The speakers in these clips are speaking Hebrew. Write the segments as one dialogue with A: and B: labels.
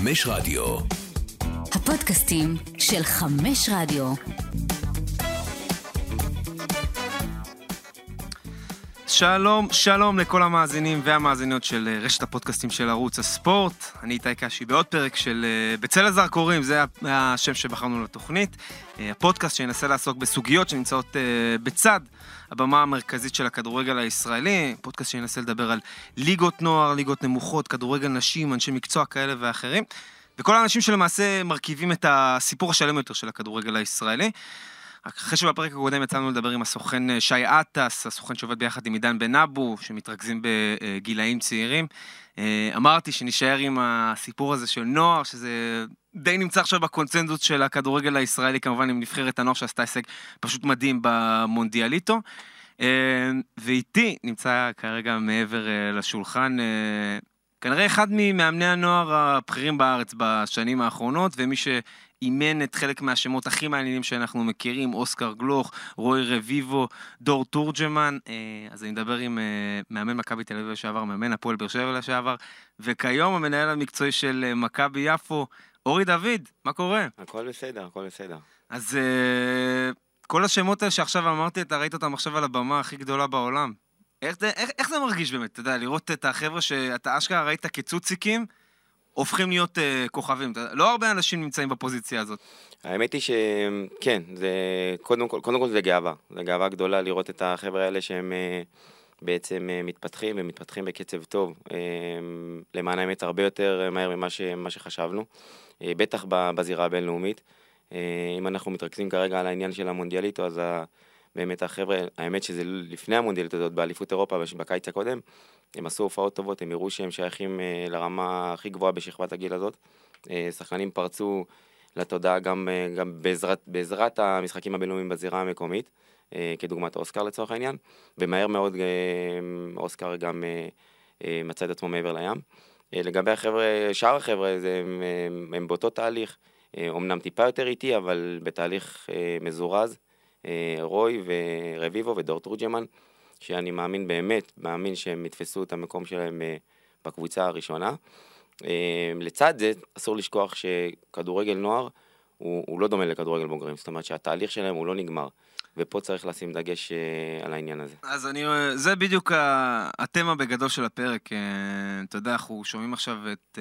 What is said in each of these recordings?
A: חמש רדיו.
B: הפודקאסטים של חמש רדיו.
C: שלום, שלום לכל המאזינים והמאזינות של אה, רשת הפודקאסטים של ערוץ הספורט. אני איתי קשי בעוד פרק של אה, בצל הזרקורים, זה השם שבחרנו לתוכנית. אה, הפודקאסט שינסה לעסוק בסוגיות שנמצאות בצד הבמה המרכזית של הכדורגל הישראלי. פודקאסט שינסה לדבר על ליגות נוער, ליגות נמוכות, כדורגל נשים, אנשי מקצוע כאלה ואחרים. וכל האנשים שלמעשה מרכיבים את הסיפור השלם יותר של הכדורגל הישראלי. אחרי שבפרק הקודם יצאנו לדבר עם הסוכן אה, שי עטס, הסוכן שעובד ביחד עם עידן בן אבו, שמתרכזים בגילאים צעירים, אה, אמרתי שנשאר עם הסיפור הזה של נוער, שזה די נמצא עכשיו בקונצנזוס של הכדורגל הישראלי, כמובן עם נבחרת הנוער שעשתה הישג פשוט מדהים במונדיאליטו. אה, ואיתי נמצא כרגע מעבר לשולחן כנראה אחד ממאמני הנוער הבכירים בארץ בשנים האחרונות, ומי ש... אימן את חלק מהשמות הכי מעניינים שאנחנו מכירים, אוסקר גלוך, רוי רביבו, דור תורג'מן. אה, אז אני מדבר עם אה, מאמן מכבי תל אביב לשעבר, מאמן הפועל באר שבע לשעבר, וכיום המנהל המקצועי של אה, מכבי יפו, אורי דוד, מה קורה?
D: הכל בסדר, הכל בסדר.
C: אז כל השמות האלה שעכשיו אמרתי, אתה ראית אותם עכשיו על הבמה הכי גדולה בעולם. איך איך, איך זה מרגיש באמת, אתה יודע, לראות את החבר'ה שאתה אשכרה ראית כצוציקים, הופכים להיות uh, כוכבים. לא הרבה אנשים נמצאים בפוזיציה הזאת.
D: האמת היא שכן, זה, קודם, כל, קודם כל זה גאווה. זה גאווה גדולה לראות את החבר'ה האלה שהם uh, בעצם uh, מתפתחים ומתפתחים בקצב טוב. Uh, למען האמת הרבה יותר מהר ממה ש, שחשבנו, uh, בטח בזירה הבינלאומית. Uh, אם אנחנו מתרכזים כרגע על העניין של המונדיאליטו, אז ה... באמת החבר'ה, האמת שזה לפני המונדיאלית הזאת, באליפות אירופה בקיץ הקודם, הם עשו הופעות טובות, הם הראו שהם שייכים אה, לרמה הכי גבוהה בשכבת הגיל הזאת. אה, שחקנים פרצו לתודעה גם, אה, גם בעזרת, בעזרת המשחקים הבינלאומיים בזירה המקומית, כדוגמת אוסקר לצורך העניין, ומהר מאוד אוסקר גם מצא את עצמו מעבר לים. לגבי החבר'ה, שאר החבר'ה, הם, הם, הם באותו תהליך, אומנם טיפה יותר איטי, אבל בתהליך מזורז. רוי ורביבו ודור תורג'מן. שאני מאמין באמת, מאמין שהם יתפסו את המקום שלהם אה, בקבוצה הראשונה. אה, לצד זה, אסור לשכוח שכדורגל נוער הוא, הוא לא דומה לכדורגל בוגרים, זאת אומרת שהתהליך שלהם הוא לא נגמר. ופה צריך לשים דגש uh, על העניין הזה.
C: אז אני, זה בדיוק התמה בגדול של הפרק. Uh, אתה יודע, אנחנו שומעים עכשיו את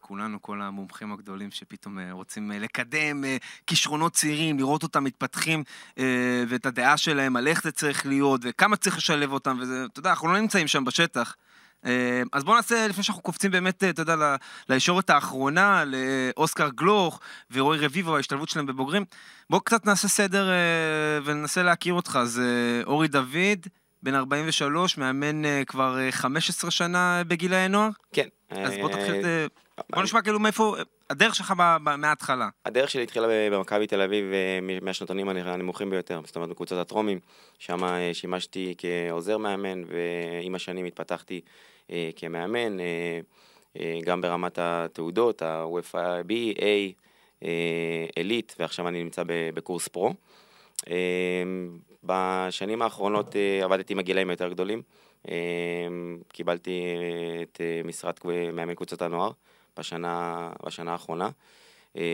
C: כולנו, כל המומחים הגדולים שפתאום רוצים לקדם כישרונות צעירים, לראות אותם מתפתחים, ואת הדעה שלהם על איך זה צריך להיות, וכמה צריך לשלב אותם, וזה, אתה יודע, אנחנו לא נמצאים שם בשטח. אה, אז בואו נעשה, לפני שאנחנו קופצים באמת, אה, אתה יודע, לישורת האחרונה, לאוסקר גלוך ורועי רביבו, ההשתלבות שלהם בבוגרים, בואו קצת נעשה סדר אה, וננסה להכיר אותך. אז אורי דוד, בן 43, מאמן כבר 15 שנה בגילאי נוער?
D: כן.
C: אז בוא תתחיל, בוא נשמע כאילו מאיפה, הדרך שלך מההתחלה.
D: הדרך שלי התחילה במכבי תל אביב מהשנתונים הנמוכים ביותר, זאת אומרת בקבוצת הטרומים, שם שימשתי כעוזר מאמן, ועם השנים התפתחתי אה, כמאמן, אה, אה, גם ברמת התעודות, ה-UFA B, A, אליט, ועכשיו אני נמצא בקורס פרו. בשנים האחרונות עבדתי עם הגילאים היותר גדולים. קיבלתי את משרד מאמן קבוצת הנוער בשנה, בשנה האחרונה,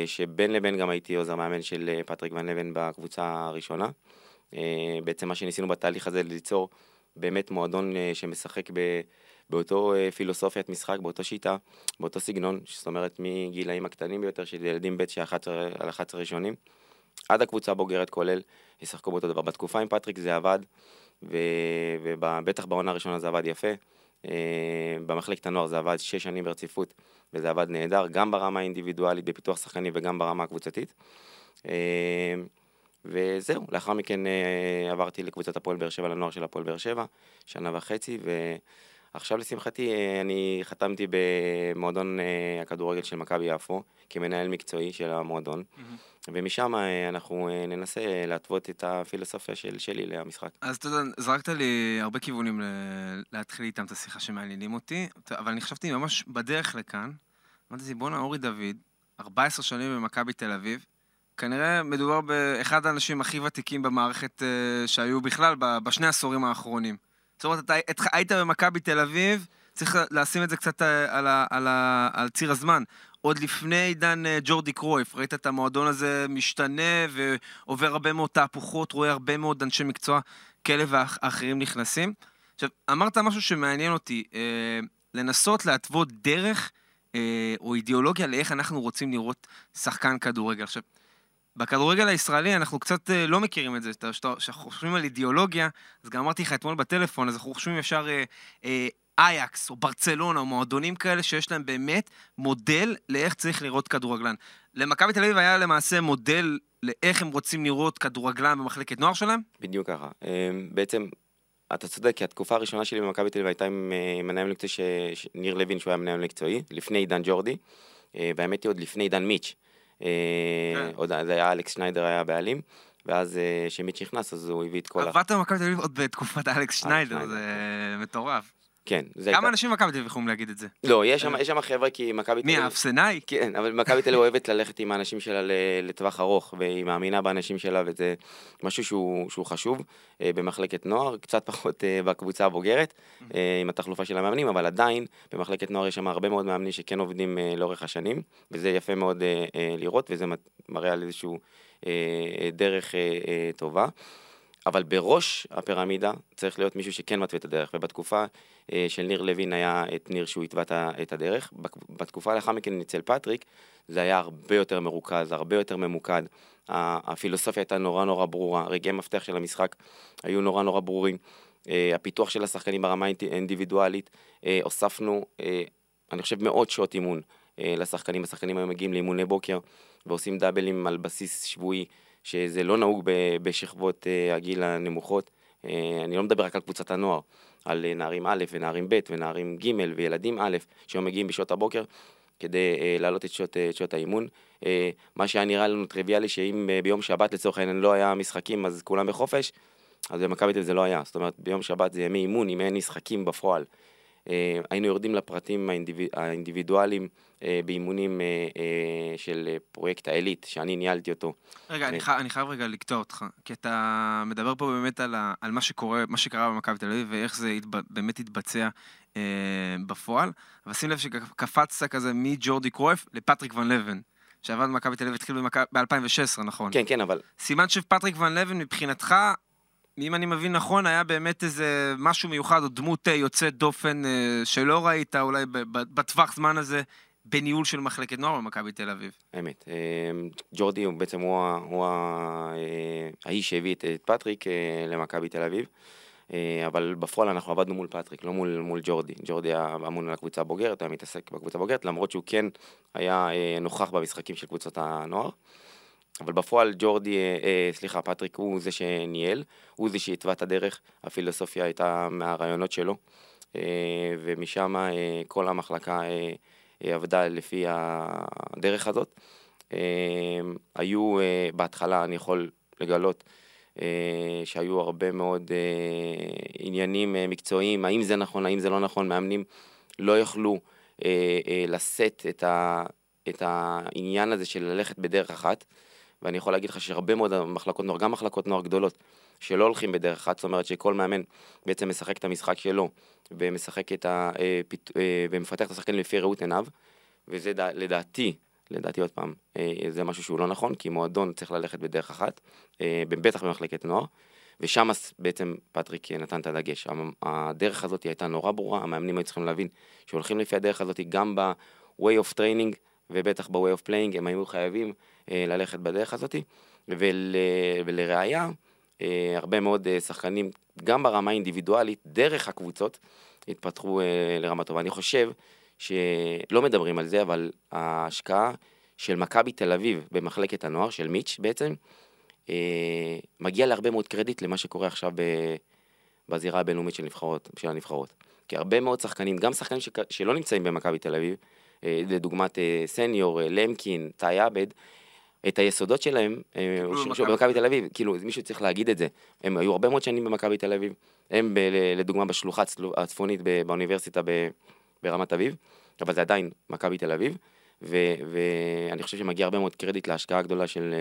D: שבין לבין גם הייתי עוזר מאמן של פטריק ון לבן בקבוצה הראשונה. בעצם מה שניסינו בתהליך הזה ליצור באמת מועדון שמשחק ב... באותו אה, פילוסופיית משחק, באותו שיטה, באותו סגנון, זאת אומרת מגילאים הקטנים ביותר של ילדים ב' על 11 ראשונים, עד הקבוצה הבוגרת כולל, ישחקו באותו דבר. בתקופה עם פטריק זה עבד, ובטח בעונה הראשונה זה עבד יפה. אה, במחלקת הנוער זה עבד שש שנים ברציפות, וזה עבד נהדר, גם ברמה האינדיבידואלית בפיתוח שחקנים וגם ברמה הקבוצתית. אה, וזהו, לאחר מכן עברתי לקבוצת הפועל באר שבע לנוער של הפועל באר שבע, שנה וחצי, ו... עכשיו לשמחתי אה, אני חתמתי במועדון אה, הכדורגל של מכבי יפו כמנהל מקצועי של המועדון mm-hmm. ומשם אה, אנחנו ננסה להתוות את הפילוסופיה של שלי למשחק.
C: אז אתה יודע, זרקת לי הרבה כיוונים להתחיל איתם את השיחה שמעניינים אותי, אבל אני חשבתי ממש בדרך לכאן, אמרתי, בואנה אורי דוד, 14 שנים במכבי תל אביב, כנראה מדובר באחד האנשים הכי ותיקים במערכת שהיו בכלל בשני העשורים האחרונים. זאת אומרת, אתה היית במכבי תל אביב, צריך לשים את זה קצת אה, על, ה, על, ה, על ציר הזמן. עוד לפני עידן אה, ג'ורדי קרויף, ראית את המועדון הזה משתנה ועובר הרבה מאוד תהפוכות, רואה הרבה מאוד אנשי מקצוע כאלה ואחרים נכנסים. עכשיו, אמרת משהו שמעניין אותי, אה, לנסות להתוות דרך אה, או אידיאולוגיה לאיך אנחנו רוצים לראות שחקן כדורגל. עכשיו, בכדורגל הישראלי אנחנו קצת אה, לא מכירים את זה. כשאנחנו חושבים על אידיאולוגיה, אז גם אמרתי לך אתמול בטלפון, אז אנחנו חושבים ישר אה, אה, אייקס או ברצלונה או מועדונים כאלה שיש להם באמת מודל לאיך צריך לראות כדורגלן. למכבי תל אביב היה למעשה מודל לאיך הם רוצים לראות כדורגלן במחלקת נוער שלהם?
D: בדיוק ככה. בעצם, אתה צודק, כי התקופה הראשונה שלי במכבי תל אביב הייתה עם מנהל מקצועי, ניר לוין, שהוא היה מנהל מקצועי, לפני עידן ג'ורדי, והאמת היא עוד לפני עידן מיץ'. אה, כן. עוד זה היה אלכס שניידר היה הבעלים, ואז אה, נכנס אז הוא הביא את כל
C: ה... עבדת במכבי תל אביב עוד בתקופת אלכס שניידר, זה כן. מטורף.
D: כן.
C: כמה אנשים במכבי תל אביב יכולים להגיד את זה?
D: לא, יש שם חבר'ה כי מכבי
C: תל אביב... מי, האפסנאי?
D: כן, אבל מכבי תל אביב אוהבת ללכת עם האנשים שלה לטווח ארוך, והיא מאמינה באנשים שלה, וזה משהו שהוא חשוב אה, במחלקת נוער, קצת פחות אה, בקבוצה הבוגרת, אה, עם התחלופה של המאמנים, אבל עדיין במחלקת נוער יש שם הרבה מאוד מאמנים שכן עובדים לאורך השנים, וזה יפה מאוד לראות, וזה מראה על איזשהו דרך טובה. אבל בראש הפירמידה צריך להיות מישהו שכן מתווה את הדרך, ובתקופה אה, של ניר לוין היה את ניר שהוא התווה את הדרך, בתקופה לאחר מכן אצל פטריק זה היה הרבה יותר מרוכז, הרבה יותר ממוקד, הפילוסופיה הייתה נורא נורא ברורה, רגעי מפתח של המשחק היו נורא נורא ברורים, אה, הפיתוח של השחקנים ברמה האינדיבידואלית, אה, הוספנו, אני חושב, מאות שעות אימון לשחקנים, השחקנים היו מגיעים לאימוני בוקר ועושים דאבלים על בסיס שבועי. שזה לא נהוג בשכבות אה, הגיל הנמוכות. אה, אני לא מדבר רק על קבוצת הנוער, על אה, נערים א' ונערים ב' ונערים ג' וילדים א', שהיו מגיעים בשעות הבוקר כדי להעלות את שעות, את שעות האימון. מה שהיה נראה לנו טריוויאלי, שאם ביום שבת לצורך העניין לא היה משחקים אז כולם בחופש, אז במכבי תל זה לא היה. זאת אומרת, ביום שבת זה ימי אימון, אם אין משחקים בפועל. אה, היינו יורדים לפרטים האינדיבידואליים אה, באימונים אה, של פרויקט העילית, שאני ניהלתי אותו.
C: רגע, אני, חייב, אני חייב רגע לקטוע אותך, כי אתה מדבר פה באמת על, ה, על מה שקורה, מה שקרה במכבי תל אביב, ואיך זה התב, באמת התבצע אה, בפועל, אבל שים לב שקפצת כזה מג'ורדי קרויף לפטריק ון לבן. שעבד במכבי תל אביב התחיל ב-2016, נכון?
D: כן, כן, אבל...
C: סימן שפטריק ון לבן מבחינתך אם אני מבין נכון, היה באמת איזה משהו מיוחד, או דמות אה, יוצאת דופן אה, שלא ראית אולי בטווח זמן הזה בניהול של מחלקת נוער במכבי תל אביב.
D: אמת. אה, ג'ורדי הוא בעצם הוא, הוא האיש שהביא את פטריק למכבי תל אביב. אבל בפועל אנחנו עבדנו מול פטריק, לא מול, מול ג'ורדי. ג'ורדי היה אמון על הקבוצה הבוגרת, היה מתעסק בקבוצה הבוגרת, למרות שהוא כן היה נוכח במשחקים של קבוצות הנוער. אבל בפועל ג'ורדי, אה, אה, סליחה, פטריק הוא זה שניהל, הוא זה שהתווה את הדרך, הפילוסופיה הייתה מהרעיונות שלו, אה, ומשם אה, כל המחלקה אה, אה, עבדה לפי הדרך הזאת. אה, היו אה, בהתחלה, אני יכול לגלות, אה, שהיו הרבה מאוד אה, עניינים אה, מקצועיים, האם זה נכון, האם זה לא נכון, מאמנים לא יכלו אה, אה, לשאת את, ה, את העניין הזה של ללכת בדרך אחת. ואני יכול להגיד לך שהרבה מאוד מחלקות נוער, גם מחלקות נוער גדולות, שלא הולכים בדרך אחת, זאת אומרת שכל מאמן בעצם משחק את המשחק שלו, ומשחק את ה... אה, אה, ומפתח את השחקנים לפי ראות עיניו, וזה לדעתי, לדעתי עוד פעם, אה, זה משהו שהוא לא נכון, כי מועדון צריך ללכת בדרך אחת, בטח במחלקת נוער, ושם בעצם פטריק נתן את הדגש. הדרך הזאת הייתה נורא ברורה, המאמנים היו צריכים להבין שהולכים לפי הדרך הזאת גם ב-way of training, ובטח ב-way of playing, הם היו חייבים אה, ללכת בדרך הזאת. ול, ולראיה, אה, הרבה מאוד אה, שחקנים, גם ברמה האינדיבידואלית, דרך הקבוצות, התפתחו לרמה טובה. אני חושב שלא מדברים על זה, אבל ההשקעה של מכבי תל אביב במחלקת הנוער, של מיץ' בעצם, מגיע להרבה מאוד קרדיט למה שקורה עכשיו בזירה הבינלאומית של, של הנבחרות. כי הרבה מאוד שחקנים, גם שחקנים ש... שלא נמצאים במכבי תל אביב, לדוגמת סניור, למקין, תאי עבד, את היסודות שלהם, במכבי. תל אביב, כאילו מישהו צריך להגיד את זה, הם היו הרבה מאוד שנים במכבי תל אביב, הם ב, לדוגמה בשלוחה הצפונית באוניברסיטה ברמת אביב, אבל זה עדיין מכבי תל אביב, ו, ואני חושב שמגיע הרבה מאוד קרדיט להשקעה הגדולה של,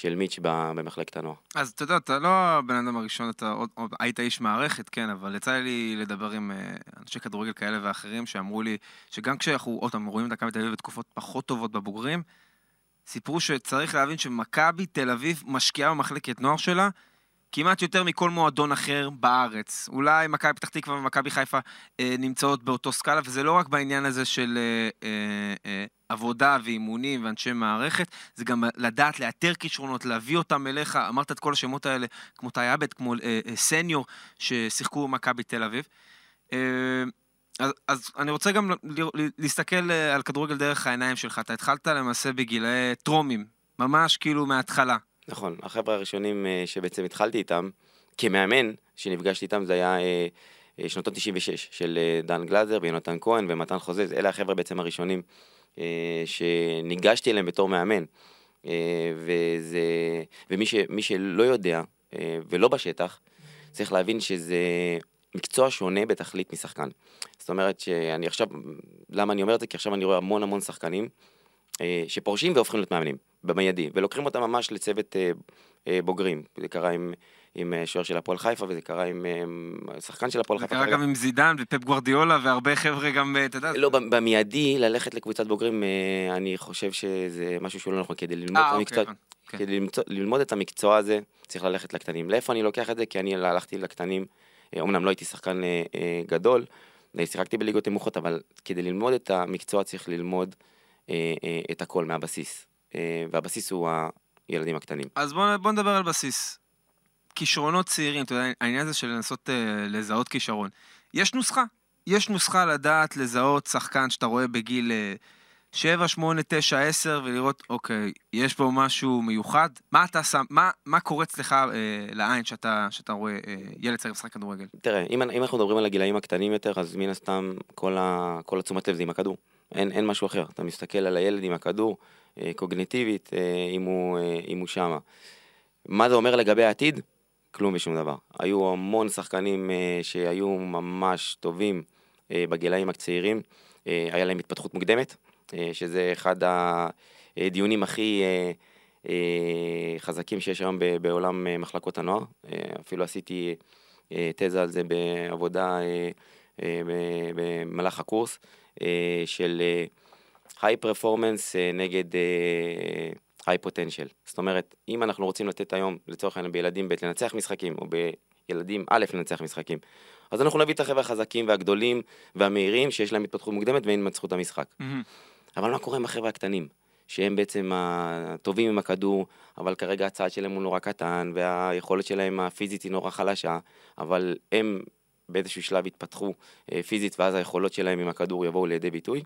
D: של מיץ' במחלקת הנוער.
C: אז אתה יודע, אתה לא הבן אדם הראשון, אתה עוד, עוד היית איש מערכת, כן, אבל יצא לי לדבר עם אה, אנשי כדורגל כאלה ואחרים שאמרו לי שגם כשאנחנו, עוד פעם, רואים את מכבי תל אביב בתקופות פחות טובות בבוגרים, סיפרו שצריך להבין שמכבי תל אביב משקיעה במחלקת נוער שלה כמעט יותר מכל מועדון אחר בארץ. אולי מכבי פתח תקווה ומכבי חיפה אה, נמצאות באותו סקאלה, וזה לא רק בעניין הזה של אה, אה, אה, עבודה ואימונים ואנשי מערכת, זה גם לדעת לאתר כישרונות, להביא אותם אליך. אמרת את כל השמות האלה, כמו טי עבד, כמו אה, אה, סניור, ששיחקו במכבי תל אביב. אה, אז, אז אני רוצה גם להסתכל אה, על כדורגל דרך העיניים שלך. אתה התחלת למעשה בגילאי טרומים, ממש כאילו מההתחלה.
D: נכון, החבר'ה הראשונים אה, שבעצם התחלתי איתם, כמאמן, שנפגשתי איתם, זה היה אה, אה, שנתון 96, של דן גלאזר ויונתן כהן ומתן חוזז, אלה החבר'ה בעצם הראשונים שניגשתי אליהם בתור מאמן. וזה, ומי ש, שלא יודע ולא בשטח, צריך להבין שזה מקצוע שונה בתכלית משחקן. זאת אומרת שאני עכשיו, למה אני אומר את זה? כי עכשיו אני רואה המון המון שחקנים שפורשים והופכים להיות מאמנים, במיידי, ולוקחים אותם ממש לצוות אה, אה, בוגרים. זה קרה עם, עם אה, שוער של הפועל חיפה, וזה קרה עם אה, שחקן של הפועל
C: זה
D: חיפה.
C: קרה
D: כרגע.
C: גם עם זידן ופפ גוורדיולה והרבה חבר'ה גם, אה, אתה יודע.
D: לא, במיידי, ללכת לקבוצת בוגרים, אה, אני חושב שזה משהו שהוא לא נכון, כדי ללמוד
C: אה,
D: את
C: אוקיי,
D: המקצוע,
C: הבנתי. כן.
D: כדי למצוא, ללמוד את המקצוע הזה, צריך ללכת לקטנים. לאיפה אני לוקח את זה? כי אני הלכתי לקטנים, אומנם לא הייתי שחקן אה, אה, גדול, שיחקתי בליגות נמוכות, אבל כדי ללמוד את המקצוע צריך ללמוד אה, אה, את הכל מהבסיס. אה, והבסיס הוא הילדים הקטנים.
C: אז בוא, בוא נדבר על בסיס. כישרונות צעירים, אתה יודע, העניין הזה של לנסות אה, לזהות כישרון. יש נוסחה. יש נוסחה לדעת לזהות שחקן שאתה רואה בגיל אה, 7, 8, 9, 10, ולראות, אוקיי, יש פה משהו מיוחד. מה אתה שם, מה, מה קורה אצלך אה, לעין שאתה, שאתה רואה אה, ילד צריך לשחק כדורגל?
D: תראה, אם, אם אנחנו מדברים על הגילאים הקטנים יותר, אז מן הסתם כל, ה, כל התשומת לב זה עם הכדור. אין, אין משהו אחר. אתה מסתכל על הילד עם הכדור, קוגניטיבית, אה, אם, הוא, אה, אם הוא שמה. מה זה אומר לגבי העתיד? כלום ושום דבר. היו המון שחקנים אה, שהיו ממש טובים אה, בגילאים הצעירים. אה, היה להם התפתחות מוקדמת, אה, שזה אחד הדיונים הכי אה, אה, חזקים שיש היום בעולם אה, מחלקות הנוער. אה, אפילו עשיתי אה, תזה על זה בעבודה אה, אה, במהלך הקורס, אה, של היי פרפורמנס נגד היי פוטנציאל. זאת אומרת, אם אנחנו רוצים לתת היום, לצורך העניין בילדים ב' לנצח משחקים, או בילדים א' לנצח משחקים, אז אנחנו נביא את החבר'ה החזקים והגדולים והמהירים, שיש להם התפתחות מוקדמת והם ינצחו את המשחק. אבל מה קורה עם החבר'ה הקטנים? שהם בעצם הטובים עם הכדור, אבל כרגע הצעד שלהם הוא נורא קטן, והיכולת שלהם הפיזית היא נורא חלשה, אבל הם באיזשהו שלב יתפתחו אה, פיזית, ואז היכולות שלהם עם הכדור יבואו לידי ביטוי.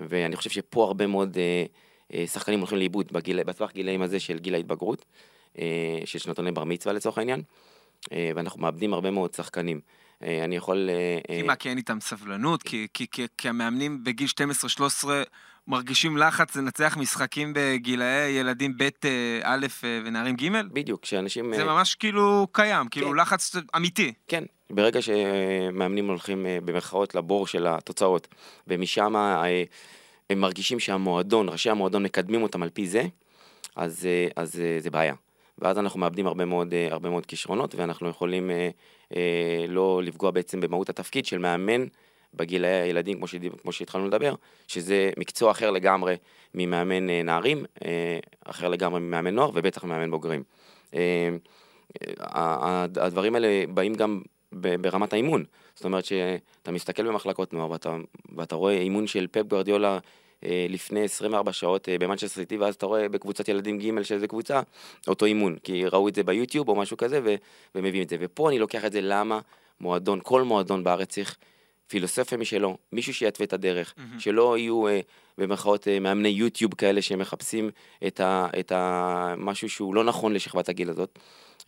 D: ואני חושב שפה הרבה מאוד אה, אה, שחקנים הולכים לאיבוד בגיל, בטווח גילאים הזה של גיל ההתבגרות, אה, של שנתוני בר מצווה לצורך העניין, אה, ואנחנו מאבדים הרבה מאוד שחקנים. אה, אני יכול... אה,
C: כי
D: אה,
C: מה, כי אין איתם סבלנות? כי, כי, כי, כי המאמנים בגיל 12-13 מרגישים לחץ לנצח משחקים בגילאי ילדים ב', א' ונערים ג'?
D: בדיוק, כשאנשים...
C: זה ממש כאילו קיים, כאילו
D: כן.
C: לחץ אמיתי.
D: כן, ברגע שמאמנים הולכים במרכאות לבור של התוצאות, ומשם הם מרגישים שהמועדון, ראשי המועדון מקדמים אותם על פי זה, אז, אז זה בעיה. ואז אנחנו מאבדים הרבה מאוד, אה, הרבה מאוד כישרונות, ואנחנו יכולים אה, אה, לא לפגוע בעצם במהות התפקיד של מאמן בגילאי הילדים, כמו, שדיב, כמו שהתחלנו לדבר, שזה מקצוע אחר לגמרי ממאמן אה, נערים, אה, אחר לגמרי ממאמן נוער, ובטח ממאמן בוגרים. אה, ה- ה- הדברים האלה באים גם ברמת האימון. זאת אומרת שאתה מסתכל במחלקות נוער ואתה, ואתה רואה אימון של פפ גוורדיולה אה, לפני 24 שעות אה, במנצ'סטר סיטי, ואז אתה רואה בקבוצת ילדים ג' של איזה קבוצה, אותו אימון, כי ראו את זה ביוטיוב או משהו כזה, ו- ומביאים את זה. ופה אני לוקח את זה למה מועדון, כל מועדון בארץ צריך פילוסופיה משלו, מישהו שיתווה את הדרך,
C: מהמם.
D: שלא יהיו אה, במרכאות אה, מאמני יוטיוב כאלה שמחפשים את, ה, את ה, משהו שהוא לא נכון לשכבת הגיל הזאת.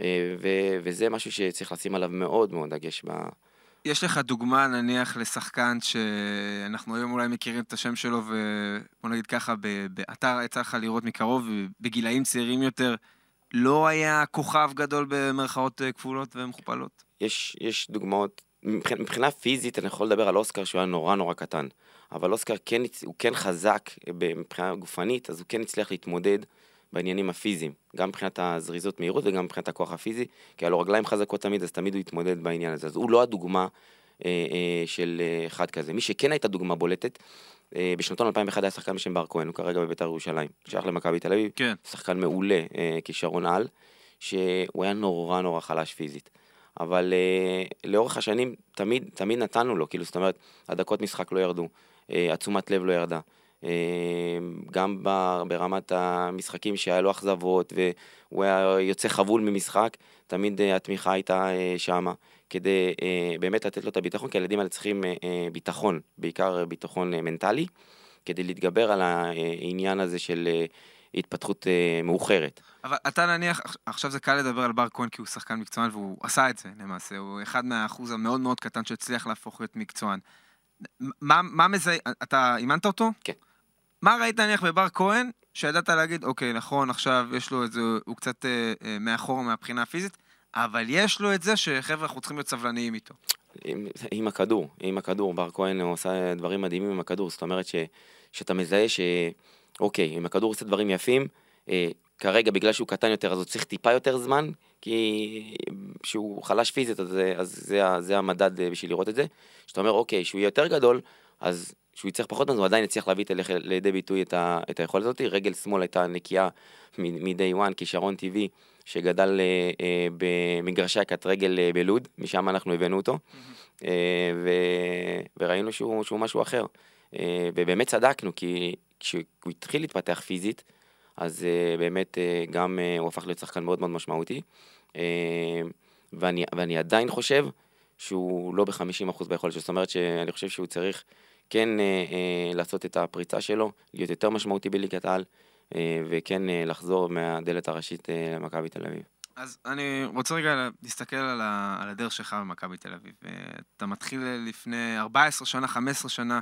D: אה, ו- וזה משהו שצריך לשים עליו מאוד מאוד דגש. ב...
C: יש לך דוגמה נניח לשחקן שאנחנו היום אולי מכירים את השם שלו ובוא נגיד ככה, באתר יצא לך לראות מקרוב, בגילאים צעירים יותר, לא היה כוכב גדול במרכאות אה, כפולות ומכופלות?
D: יש, יש דוגמאות, מבחינה, מבחינה פיזית אני יכול לדבר על אוסקר שהוא היה נורא נורא קטן, אבל אוסקר כן, הוא כן חזק ב- מבחינה גופנית, אז הוא כן הצליח להתמודד בעניינים הפיזיים, גם מבחינת הזריזות מהירות וגם מבחינת הכוח הפיזי, כי היה לו רגליים חזקות תמיד, אז תמיד הוא התמודד בעניין הזה. אז הוא לא הדוגמה אה, אה, של אה, אחד כזה. מי שכן הייתה דוגמה בולטת, אה, בשנתון 2001 היה שחקן בשם בר כהן, הוא כרגע בבית"ר ירושלים, שייך למכבי תל אביב,
C: כן.
D: שחקן מעולה, אה, כישרון על, שהוא היה נורא נורא חלש פיזית. אבל אה, לאורך השנים תמיד, תמיד נתנו לו, כאילו, זאת אומרת, הדקות משחק לא ירדו, אה, התשומת לב לא ירדה. אה, גם ברמת המשחקים שהיה לו אכזבות והוא היה יוצא חבול ממשחק, תמיד אה, התמיכה הייתה אה, שמה, כדי אה, באמת לתת לו את הביטחון, כי הילדים האלה צריכים ביטחון, בעיקר ביטחון מנטלי, כדי להתגבר על העניין הזה של התפתחות אה, מאוחרת.
C: אבל אתה נניח, עכשיו זה קל לדבר על בר כהן כי הוא שחקן מקצוען והוא עשה את זה למעשה, הוא אחד מהאחוז המאוד מאוד קטן שהצליח להפוך להיות מקצוען. מה, מה מזהה, אתה אימנת אותו?
D: כן.
C: מה ראית נניח בבר כהן, שידעת להגיד, אוקיי, נכון, עכשיו יש לו את זה, הוא קצת אה, אה, מאחור מהבחינה הפיזית, אבל יש לו את זה שחבר'ה, אנחנו צריכים להיות סבלניים איתו.
D: עם, עם הכדור, עם הכדור, בר כהן עושה דברים מדהימים עם הכדור, זאת אומרת ש, שאתה מזהה שאוקיי, אם הכדור עושה דברים יפים, אה, כרגע בגלל שהוא קטן יותר אז הוא צריך טיפה יותר זמן, כי כשהוא חלש פיזית אז, אז זה, זה המדד אה, בשביל לראות את זה. שאתה אומר אוקיי, שהוא יהיה יותר גדול, אז שהוא יצטרך פחות זמן, הוא עדיין יצליח להביא לידי ביטוי את, ה, את היכולת הזאת. רגל שמאל הייתה נקייה מ-day one, כישרון טבעי, שגדל אה, אה, במגרשי הקט רגל אה, בלוד, משם אנחנו הבאנו אותו, אה, ו, וראינו שהוא, שהוא משהו אחר. אה, ובאמת צדקנו, כי כשהוא התחיל להתפתח פיזית, אז uh, באמת uh, גם uh, הוא הפך להיות שחקן מאוד מאוד משמעותי. Uh, ואני, ואני עדיין חושב שהוא לא ב-50% ביכולת שלו, זאת אומרת שאני חושב שהוא צריך כן uh, uh, לעשות את הפריצה שלו, להיות יותר משמעותי בליגת העל, uh, וכן uh, לחזור מהדלת הראשית uh, למכבי תל אביב.
C: אז אני רוצה רגע להסתכל על, ה, על הדרך שלך במכבי תל אביב. אה, אתה מתחיל לפני 14 שנה, 15 שנה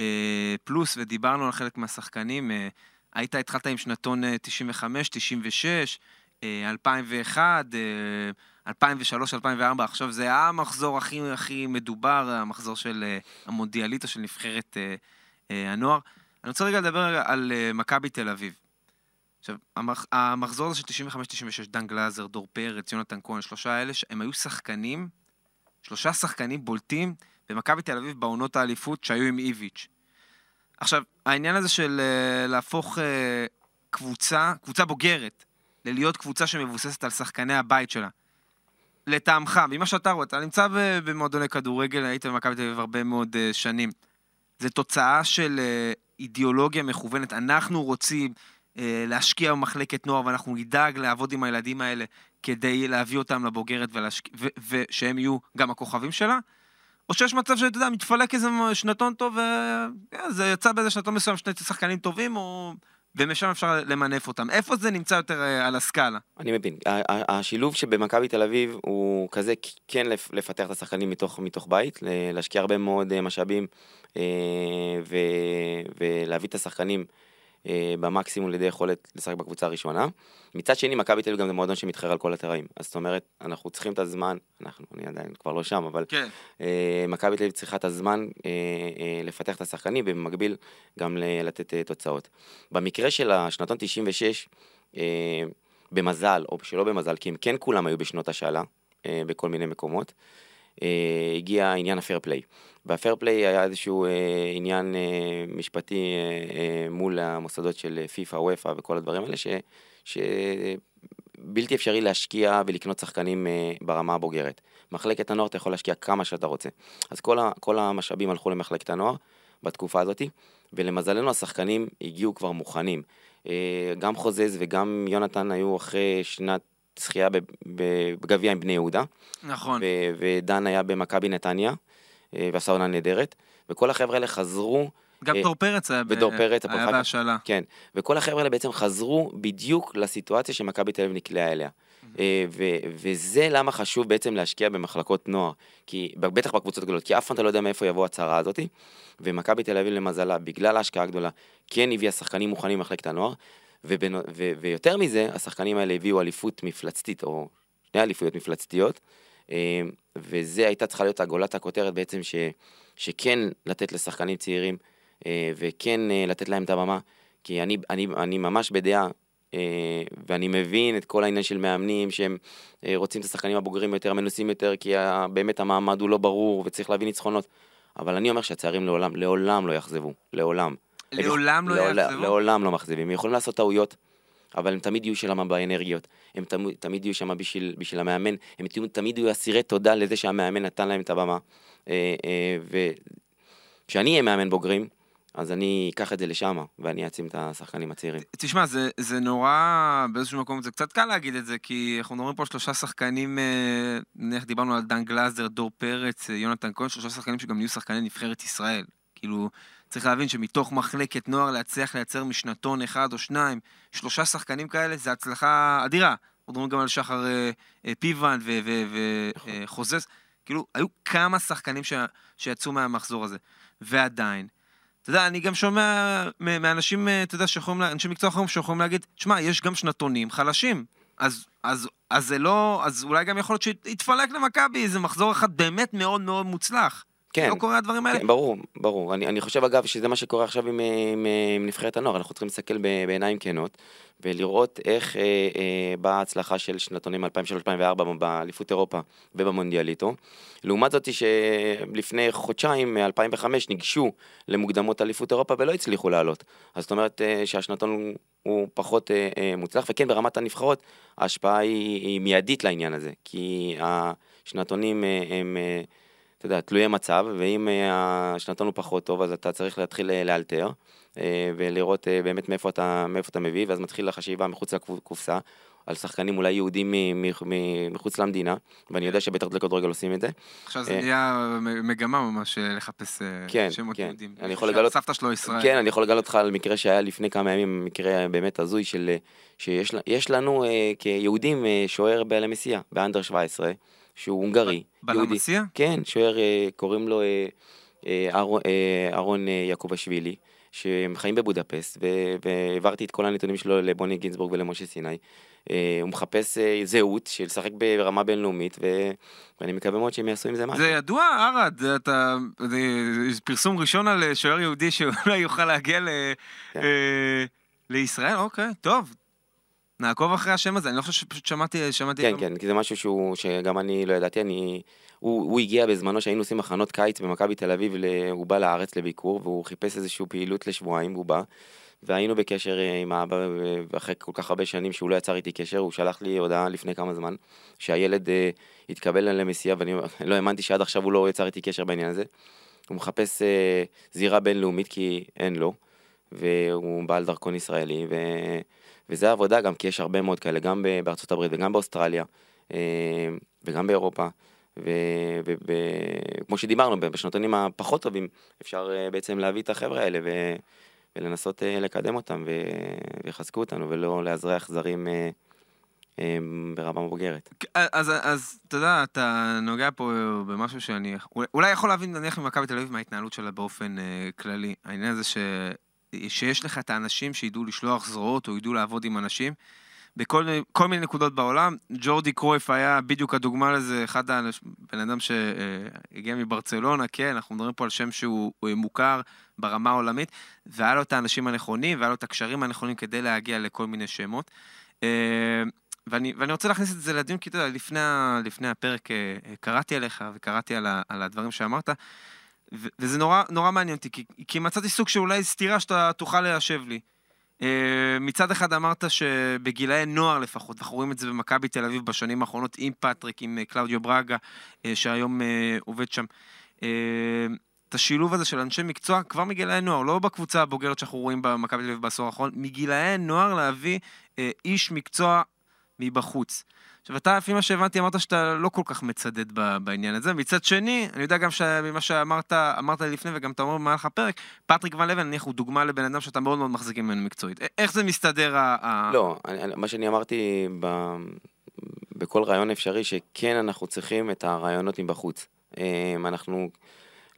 C: אה, פלוס, ודיברנו על חלק מהשחקנים. אה, היית, התחלת עם שנתון אה, 95, 96, אה, 2001, אה, 2003, 2004, עכשיו זה המחזור הכי, הכי מדובר, המחזור של אה, המונדיאליטו של נבחרת אה, אה, הנוער. אני רוצה רגע לדבר על מכבי תל אביב. עכשיו, המח... המחזור הזה של 95-96, דן גלאזר, דור פרץ, יונתן כהן, שלושה האלה, הם היו שחקנים, שלושה שחקנים בולטים במכבי תל אביב בעונות האליפות שהיו עם איביץ'. עכשיו, העניין הזה של להפוך קבוצה, קבוצה בוגרת, ללהיות קבוצה שמבוססת על שחקני הבית שלה. לטעמך, ממה שאתה רואה, אתה נמצא במועדוני כדורגל, היית במכבי תל אביב הרבה מאוד uh, שנים. זה תוצאה של uh, אידיאולוגיה מכוונת. אנחנו רוצים אה, להשקיע במחלקת נוער, ואנחנו נדאג לעבוד עם הילדים האלה כדי להביא אותם לבוגרת ולהשק... ו... ושהם יהיו גם הכוכבים שלה, או שיש מצב שאתה יודע, מתפלק איזה שנתון טוב, וזה יצא באיזה שנתון מסוים שני שחקנים טובים, או... ומשם אפשר למנף אותם. איפה זה נמצא יותר אה, על הסקאלה?
D: אני מבין. השילוב שבמכבי תל אביב הוא כזה כן לפ- לפתח את השחקנים מתוך, מתוך בית, להשקיע הרבה מאוד אה, משאבים אה, ו- ולהביא את השחקנים במקסימום לידי יכולת לשחק בקבוצה הראשונה. מצד שני, מכבי תל אביב גם זה מועדון שמתחרה על כל התראים. אז זאת אומרת, אנחנו צריכים את הזמן, אנחנו, אני עדיין כבר לא שם, אבל
C: כן.
D: אה, מכבי תל אביב צריכה את הזמן אה, אה, לפתח את השחקנים ובמקביל גם לתת אה, תוצאות. במקרה של השנתון 96, אה, במזל, או שלא במזל, כי הם כן כולם היו בשנות השאלה, אה, בכל מיני מקומות, אה, הגיע עניין הפייר פליי. והפייר פליי היה איזשהו אה, עניין אה, משפטי אה, אה, מול המוסדות של פיפ"א, וופ"א וכל הדברים האלה, ש... ש... אפשרי להשקיע ולקנות שחקנים אה, ברמה הבוגרת. מחלקת הנוער אתה יכול להשקיע כמה שאתה רוצה. אז כל, ה, כל המשאבים הלכו למחלקת הנוער בתקופה הזאת, ולמזלנו השחקנים הגיעו כבר מוכנים. אה, גם חוזז וגם יונתן היו אחרי שנת זכייה ב- בגביע עם בני יהודה,
C: נכון.
D: ודן היה במכבי נתניה, אה, ועשה עונה נהדרת, וכל החבר'ה האלה חזרו
C: גם
D: אה,
C: דור פרץ היה,
D: ודור פרץ,
C: היה. בהשאלה.
D: כן, וכל החבר'ה האלה בעצם חזרו בדיוק לסיטואציה שמכבי תל אביב נקלעה אליה. אה, ו- וזה למה חשוב בעצם להשקיע במחלקות נוער, כי בטח בקבוצות הגדולות, כי אף פעם אתה לא יודע מאיפה יבוא הצהרה הזאת, ומכבי תל אביב למזלה, בגלל ההשקעה הגדולה, כן הביאה שחקנים מוכנים במחלקת הנוער, ובנ... ו- ויותר מזה, השחקנים האלה הביאו אליפות מפלצתית, או שני אליפויות מפלצתיות, אה, וזה הייתה צריכה להיות הגולת הכותרת בעצם, ש... שכן לתת לשחקנים צעירים, אה, וכן אה, לתת להם את הבמה, כי אני, אני, אני ממש בדעה ואני מבין את כל העניין של מאמנים שהם רוצים את השחקנים הבוגרים יותר, מנוסים יותר, כי באמת המעמד הוא לא ברור וצריך להביא ניצחונות. אבל אני אומר שהצעירים לעולם, לעולם לא יאכזבו, לעולם.
C: לעולם לא יאכזבו?
D: לעולם לא מאכזבים. הם יכולים לעשות טעויות, אבל הם תמיד יהיו שם באנרגיות. הם תמיד, תמיד יהיו שם בשביל, בשביל המאמן. הם תמיד יהיו אסירי תודה לזה שהמאמן נתן להם את הבמה. וכשאני אהיה מאמן בוגרים, אז אני אקח את זה לשם, ואני אעצים את השחקנים הצעירים.
C: תשמע, זה, זה נורא, באיזשהו מקום זה קצת קל להגיד את זה, כי אנחנו מדברים פה שלושה שחקנים, אה, נניח דיברנו על דן גלאזר, דור פרץ, אה, יונתן כהן, שלושה שחקנים שגם נהיו שחקני נבחרת ישראל. כאילו, צריך להבין שמתוך מחלקת נוער להצליח לייצר משנתון אחד או שניים, שלושה שחקנים כאלה, זה הצלחה אדירה. אנחנו מדברים גם על שחר אה, אה, פיוון וחוזז. נכון. אה, כאילו, היו כמה שחקנים ש, שיצאו מהמחזור הזה. ועדיין, אתה יודע, אני גם שומע מאנשים, אתה יודע, שיכולים, אנשי מקצוע אחרים שיכולים להגיד, שמע, יש גם שנתונים חלשים. אז, אז, אז זה לא, אז אולי גם יכול להיות שיתפלק למכבי איזה מחזור אחד באמת מאוד מאוד מוצלח. כן. לא קורה הדברים האלה?
D: כן, ברור, ברור. אני, אני חושב אגב שזה מה שקורה עכשיו עם, עם, עם נבחרת הנוער, אנחנו צריכים להסתכל בעיניים כנות ולראות איך אה, אה, באה ההצלחה של שנתונים 2003-2004 באליפות אירופה ובמונדיאליטו. לעומת זאת שלפני חודשיים, מ-2005, ניגשו למוקדמות אליפות אירופה ולא הצליחו לעלות. אז זאת אומרת אה, שהשנתון הוא פחות אה, אה, מוצלח, וכן ברמת הנבחרות ההשפעה היא, היא מיידית לעניין הזה, כי השנתונים אה, הם... אה, אתה יודע, תלויי מצב, ואם אה, השנתון הוא פחות טוב, אז אתה צריך להתחיל אה, לאלתר, אה, ולראות באמת מאיפה אתה, מאיפה אתה מביא, ואז מתחיל החשיבה מחוץ לקופסה, על שחקנים אולי יהודים מחוץ למדינה, ואני יודע שבטח לכדורגל עושים את זה.
C: עכשיו זה נהיה מגמה ממש לחפש
D: כן,
C: שמות
D: כן.
C: יהודים.
D: אני יכול לגלות...
C: סבתא שלו ישראל.
D: כן, אני יכול לגלות אותך על מקרה שהיה לפני כמה ימים, מקרה באמת הזוי של... שיש לנו כיהודים שוער באלמסייה, באנדר 17. שהוא הונגרי.
C: בלמסיה?
D: כן, שוער, אה, קוראים לו אה, אה, אהרון יעקובשווילי, שהם חיים בבודפסט, והעברתי את כל הנתונים שלו לבוני גינזבורג ולמשה סיני. הוא מחפש זהות של לשחק ברמה בינלאומית, ואני מקווה מאוד שהם יעשו עם זה משהו.
C: זה ידוע, ערד, אתה... זה פרסום ראשון על שוער יהודי שאולי יוכל להגיע ל... כן. לישראל, אוקיי, טוב, נעקוב אחרי השם הזה, אני לא חושב שפשוט שמעתי, שמעתי...
D: כן, גם... כן, כי זה משהו שהוא, שגם אני לא ידעתי, אני... הוא, הוא הגיע בזמנו שהיינו עושים מחנות קיץ במכבי תל אביב, הוא בא לארץ לביקור, והוא חיפש איזושהי פעילות לשבועיים, והוא בא. והיינו בקשר אה, עם האבא, ואחרי כל כך הרבה שנים שהוא לא יצר איתי קשר, הוא שלח לי הודעה לפני כמה זמן, שהילד uh, התקבל למסיע, ואני לא האמנתי שעד עכשיו הוא לא יצר איתי קשר בעניין הזה. הוא מחפש uh, זירה בינלאומית כי אין לו, והוא בעל דרכון ישראלי, ו... וזה עבודה גם כי יש הרבה מאוד כאלה, גם בארצות הברית וגם באוסטרליה אה, וגם באירופה. וכמו שדיברנו, בשנתונים הפחות טובים אפשר אה, בעצם להביא את החבר'ה האלה ו... ולנסות אה, לקדם אותם ויחזקו אותנו ולא לאזרח זרים ברמה בוגרת.
C: אז, אז אתה יודע, אתה נוגע פה במשהו שאני אולי יכול להבין נניח ממכבי תל אביב מההתנהלות שלה באופן כללי. העניין הזה ש... שיש לך את האנשים שידעו לשלוח זרועות או ידעו לעבוד עם אנשים. בכל כל מיני נקודות בעולם. ג'ורדי קרויף היה בדיוק הדוגמה לזה, אחד האנשים, בן אדם שהגיע מברצלונה, כן, אנחנו מדברים פה על שם שהוא מוכר ברמה העולמית, והיה לו את האנשים הנכונים, והיה לו את הקשרים הנכונים כדי להגיע לכל מיני שמות. אה, ואני, ואני רוצה להכניס את זה לדיון, כי אתה יודע, לפני, לפני הפרק אה, קראתי עליך וקראתי על, ה, על הדברים שאמרת. וזה נורא, נורא מעניין אותי, כי, כי מצאתי סוג של אולי סתירה שאתה תוכל להשב לי. Uh, מצד אחד אמרת שבגילאי נוער לפחות, אנחנו רואים את זה במכבי תל אביב בשנים האחרונות עם פטריק, עם uh, קלאודיו ברגה, uh, שהיום uh, עובד שם. Uh, את השילוב הזה של אנשי מקצוע כבר מגילאי נוער, לא בקבוצה הבוגרת שאנחנו רואים במכבי תל אביב בעשור האחרון, מגילאי נוער להביא uh, איש מקצוע מבחוץ. עכשיו, אתה, לפי מה שהבנתי, אמרת שאתה לא כל כך מצדד בעניין הזה. מצד שני, אני יודע גם ממה שאמרת, אמרת לי לפני, וגם אתה אומר במהלך הפרק, פטריק ון לבן, נניח, הוא דוגמה לבן אדם שאתה מאוד מאוד מחזיק ממנו מקצועית. איך זה מסתדר ה...
D: לא, אני, מה שאני אמרתי ב... בכל רעיון אפשרי, שכן אנחנו צריכים את הרעיונות מבחוץ. אמ, אנחנו,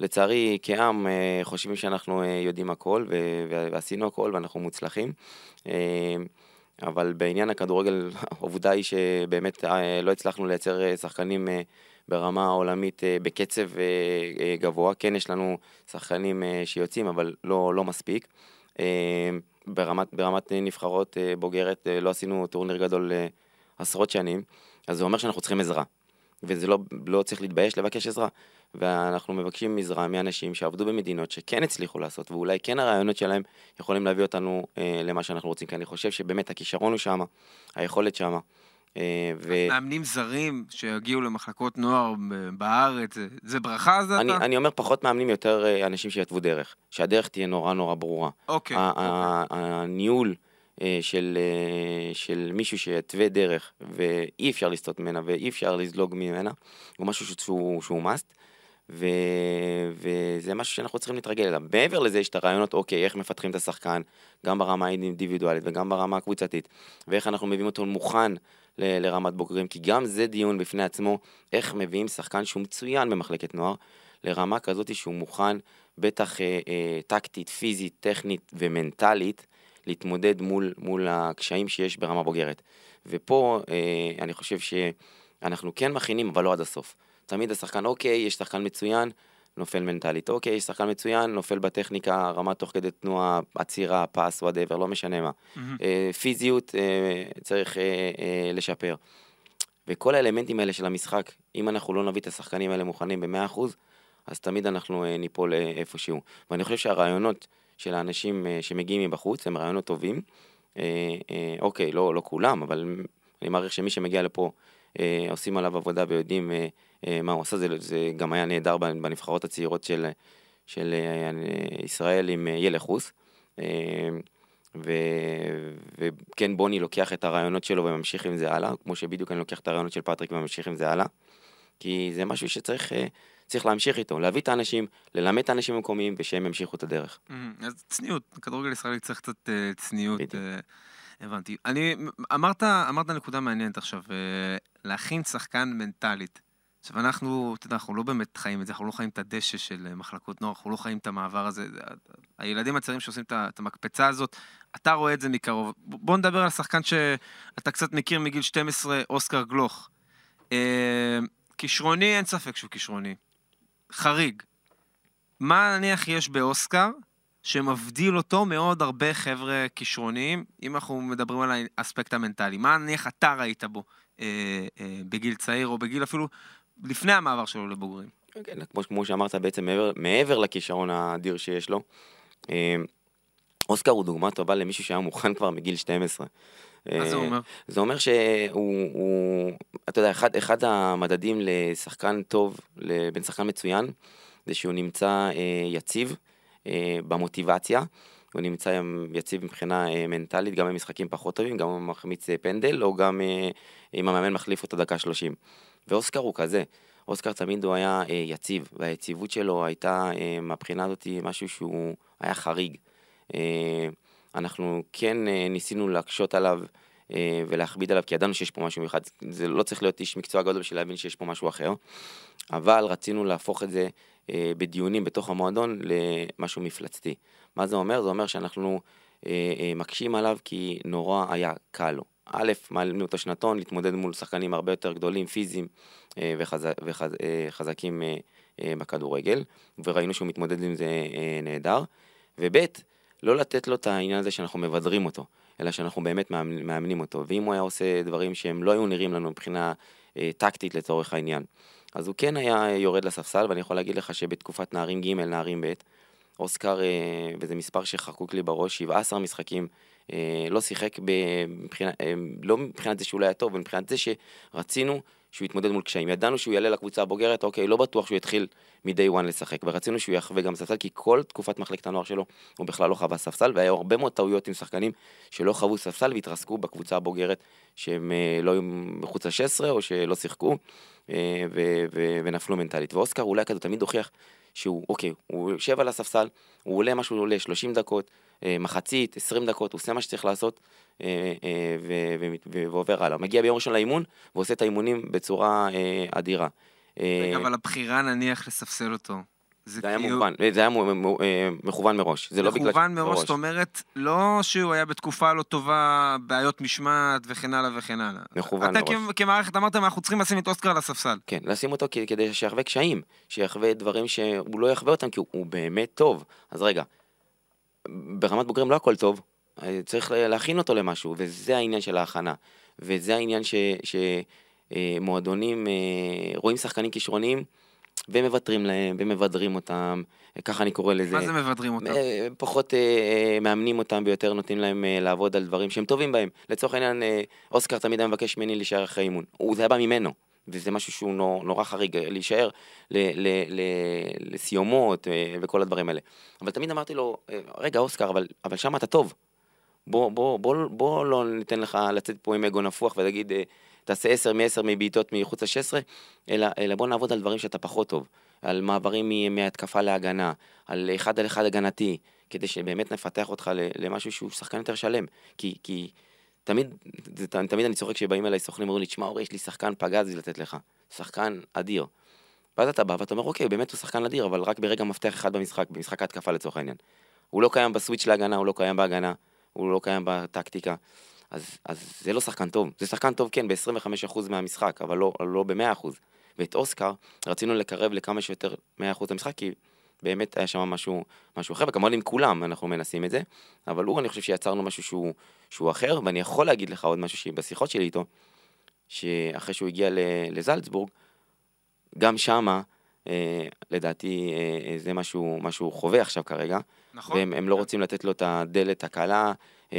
D: לצערי, כעם, אה, חושבים שאנחנו אה, יודעים הכל, ועשינו הכל, ואנחנו מוצלחים. אבל בעניין הכדורגל, העובדה היא שבאמת אה, לא הצלחנו לייצר אה, שחקנים אה, ברמה העולמית בקצב גבוה. כן, יש לנו שחקנים שיוצאים, אבל לא, לא מספיק. ברמת, ברמת נבחרות בוגרת, לא עשינו טורניר גדול עשרות שנים, אז זה אומר שאנחנו צריכים עזרה. וזה לא, לא צריך להתבייש לבקש עזרה. ואנחנו מבקשים עזרה מאנשים שעבדו במדינות שכן הצליחו לעשות, ואולי כן הרעיונות שלהם יכולים להביא אותנו אה, למה שאנחנו רוצים, כי אני חושב שבאמת הכישרון הוא שם, היכולת שם. אה, ו...
C: מאמנים זרים שיגיעו למחלקות נוער בארץ, זה, זה ברכה זה
D: אני,
C: אתה?
D: אני אומר פחות מאמנים, יותר אה, אנשים שיתוו דרך. שהדרך תהיה נורא נורא ברורה.
C: אוקיי.
D: ה-
C: אוקיי.
D: הניהול אה, של, אה, של מישהו שיתווה דרך ואי אפשר לסטות ממנה ואי אפשר לזלוג ממנה, הוא משהו שהוא, שהוא must. ו... וזה משהו שאנחנו צריכים להתרגל אליו. מעבר לזה יש את הרעיונות, אוקיי, איך מפתחים את השחקן, גם ברמה האינדיבידואלית וגם ברמה הקבוצתית, ואיך אנחנו מביאים אותו מוכן ל- לרמת בוגרים, כי גם זה דיון בפני עצמו, איך מביאים שחקן שהוא מצוין במחלקת נוער, לרמה כזאת שהוא מוכן, בטח אה, אה, טקטית, פיזית, טכנית ומנטלית, להתמודד מול, מול הקשיים שיש ברמה בוגרת. ופה אה, אני חושב שאנחנו כן מכינים, אבל לא עד הסוף. תמיד השחקן, אוקיי, יש שחקן מצוין, נופל מנטלית. אוקיי, יש שחקן מצוין, נופל בטכניקה, רמה תוך כדי תנועה, עצירה, פס, whatever, לא משנה מה.
C: מהמם.
D: אה, פיזיות אה, צריך אה, אה, לשפר. וכל האלמנטים האלה של המשחק, אם אנחנו לא נביא את השחקנים האלה מוכנים ב-100%, אז תמיד אנחנו אה, ניפול אה, איפשהו. ואני חושב שהרעיונות של האנשים שמגיעים מבחוץ הם רעיונות טובים. אוקיי, לא, לא כולם, אבל אני מעריך שמי שמגיע לפה עושים עליו עבודה ויודעים מה הוא עשה, זה, זה גם היה נהדר בנבחרות הצעירות של, של אה, ישראל עם אה, ילך חוס. אה, ו... וכן בוני לוקח את הרעיונות שלו וממשיך עם זה הלאה, כמו שבדיוק אני לוקח את הרעיונות של פטריק וממשיך עם זה הלאה, כי זה משהו שצריך אה, צריך להמשיך איתו, להביא את האנשים, ללמד את האנשים המקומיים ושהם ימשיכו את הדרך.
C: מהמם. אז צניעות, כדורגל ישראלי צריך קצת אה, צניעות. אה, הבנתי. אני, אמרת, אמרת נקודה מעניינת עכשיו, אה, להכין שחקן מנטלית. עכשיו אנחנו, אתה יודע, אנחנו לא באמת חיים את זה, אנחנו לא חיים את הדשא של אה, מחלקות נוער, אנחנו לא חיים את המעבר הזה. זה- הילדים הצעירים שעושים את המקפצה הזאת, אתה רואה את זה מקרוב. בוא נדבר על שחקן שאתה קצת מכיר מגיל 12, אוסקר גלוך. אה, כישרוני, אין ספק שהוא כישרוני. חריג. מה נניח יש באוסקר שמבדיל אותו מעוד הרבה חבר'ה כישרוניים, אם אנחנו מדברים על האספקט המנטלי? מה נניח אתה ראית בו אה, אה, בגיל צעיר, או בגיל אפילו לפני המעבר שלו לבוגרים?
D: כן, כמו, כמו שאמרת בעצם מעבר, מעבר לכישרון האדיר שיש לו, אה, אוסקר הוא דוגמה טובה למישהו שהיה מוכן כבר מגיל 12.
C: מה זה
D: אה,
C: אומר?
D: זה אומר שהוא, הוא, אתה יודע, אחד, אחד המדדים לשחקן טוב, לבין שחקן מצוין, זה שהוא נמצא אה, יציב במוטיבציה, הוא נמצא יציב מבחינה מנטלית, גם במשחקים פחות טובים, גם הוא מחמיץ פנדל, או גם אם המאמן מחליף אותו דקה 30. ואוסקר הוא כזה. אוסקר תמיד הוא היה אה, יציב, והיציבות שלו הייתה אה, מהבחינה הזאת משהו שהוא היה חריג. אה, אנחנו כן אה, ניסינו להקשות עליו אה, ולהכביד עליו, כי ידענו שיש פה משהו מיוחד. זה לא צריך להיות איש מקצוע גדול בשביל להבין שיש פה משהו אחר, אבל רצינו להפוך את זה אה, בדיונים בתוך המועדון למשהו מפלצתי. מה זה אומר? זה אומר שאנחנו מקשים עליו כי נורא היה קל לו. א', מעלינו את השנתון להתמודד מול שחקנים הרבה יותר גדולים, פיזיים אה, וחז, וחז, אה, חזקים אה, אה, בכדורגל, וראינו שהוא מתמודד עם זה אה, נהדר. וב', לא לתת לו את העניין הזה שאנחנו מבדרים אותו, אלא שאנחנו באמת מאמנים, אותו. ואם הוא היה עושה דברים שהם לא היו נראים לנו מבחינה אה, טקטית לצורך העניין, אז הוא כן היה יורד לספסל, ואני יכול להגיד לך שבתקופת נערים ג', נערים ב', אוסקר, אה, וזה מספר שחקוק לי בראש, 17 משחקים, אה, לא שיחק מבחינה, אה, לא מבחינת זה שהוא לא היה טוב, מבחינת זה שרצינו שהוא יתמודד מול קשיים. ידענו שהוא יעלה לקבוצה הבוגרת, אוקיי, לא בטוח שהוא יתחיל מ-day one לשחק, ורצינו שהוא יחווה גם ספסל, כי כל תקופת מחלקת הנוער שלו הוא בכלל לא חווה ספסל, והיו הרבה מאוד טעויות עם שחקנים שלא חוו ספסל והתרסקו בקבוצה הבוגרת, שהם אה, לא היו מחוץ ל-16 או שלא שיחקו, אה, ונפלו מנטלית. ואוסקר אולי כזה תמיד הוכיח שהוא, אוקיי, הוא יושב על הספסל, הוא עולה מה שהוא עולה, 30 דקות, אה, מחצית, 20 דקות, הוא עושה מה שצריך לעשות, אה, אה, ועובר הלאה. מגיע ביום ראשון לאימון, ועושה את האימונים בצורה אדירה.
C: רגע, אבל הבחירה נניח לספסל אותו.
D: זה היה
C: כאילו-
D: מוכוון, זה היה אה, מכוון מראש, זה לא בגלל...
C: מכוון מראש, זאת אומרת, לא שהוא היה בתקופה לא טובה, בעיות משמעת וכן הלאה וכן הלאה.
D: מכוון
C: אתה
D: מראש.
C: כ- כמערכת אמרתם, אנחנו צריכים לשים את אוסקר על הספסל.
D: כן, לשים אותו כדי שיחווה קשיים, שיחווה דברים שהוא לא יחווה אותם, כי הוא, הוא באמת טוב. אז רגע, ברמת בוגרים לא הכל טוב, אה, צריך להכין אותו למשהו, וזה העניין של ההכנה. וזה העניין שמועדונים רואים שחקנים כישרוניים, ומוותרים להם, ומבדרים אותם, ככה אני קורא לזה.
C: מה זה מבדרים אותם?
D: פחות מאמנים אותם ויותר נותנים להם לעבוד על דברים שהם טובים בהם. לצורך העניין, אוסקר תמיד היה מבקש ממני להישאר אחרי אימון. זה היה בא ממנו. וזה משהו שהוא נור, נורא חריג, להישאר ל, ל, ל, לסיומות אה, וכל הדברים האלה. אבל תמיד אמרתי לו, אה, רגע אוסקר, אבל, אבל שם אתה טוב. בוא, בוא, בוא, בוא לא ניתן לך לצאת פה עם אגו נפוח ולהגיד, אה, תעשה 10 מ-10 מבעיטות מחוץ ל-16, אלא, אלא בוא נעבוד על דברים שאתה פחות טוב, על מעברים מהתקפה להגנה, על אחד על אחד הגנתי, כדי שבאמת נפתח אותך למשהו שהוא שחקן יותר שלם. כי, כי תמיד, זה, תמיד אני צוחק כשבאים אליי סוכנים, אומרים לי, תשמע אורי, יש לי שחקן פגז לתת לך. שחקן אדיר. ואז אתה בא ואתה אומר, אוקיי, באמת הוא שחקן אדיר, אבל רק ברגע מפתח אחד במשחק, במשחק ההתקפה לצורך העניין. הוא לא קיים בסוויץ' להגנה, הוא לא קיים בהגנה, הוא לא קיים בטקטיקה. אז, אז זה לא שחקן טוב. זה שחקן טוב, כן, ב-25% מהמשחק, אבל לא, לא ב-100%. ואת אוסקר רצינו לקרב לכמה שיותר 100% למשחק, כי באמת היה שם משהו, משהו אחר, וכמובן עם כולם אנחנו מנסים את זה, אבל הוא, אני חושב שיצרנו משהו שהוא, שהוא אחר, ואני יכול להגיד לך עוד משהו שבשיחות שלי איתו, שאחרי שהוא הגיע לזלצבורג, גם שמה, אה, לדעתי אה, אה, זה משהו, משהו חווה עכשיו כרגע. נכון. והם לא רוצים לתת לו את הדלת הקלה, אה,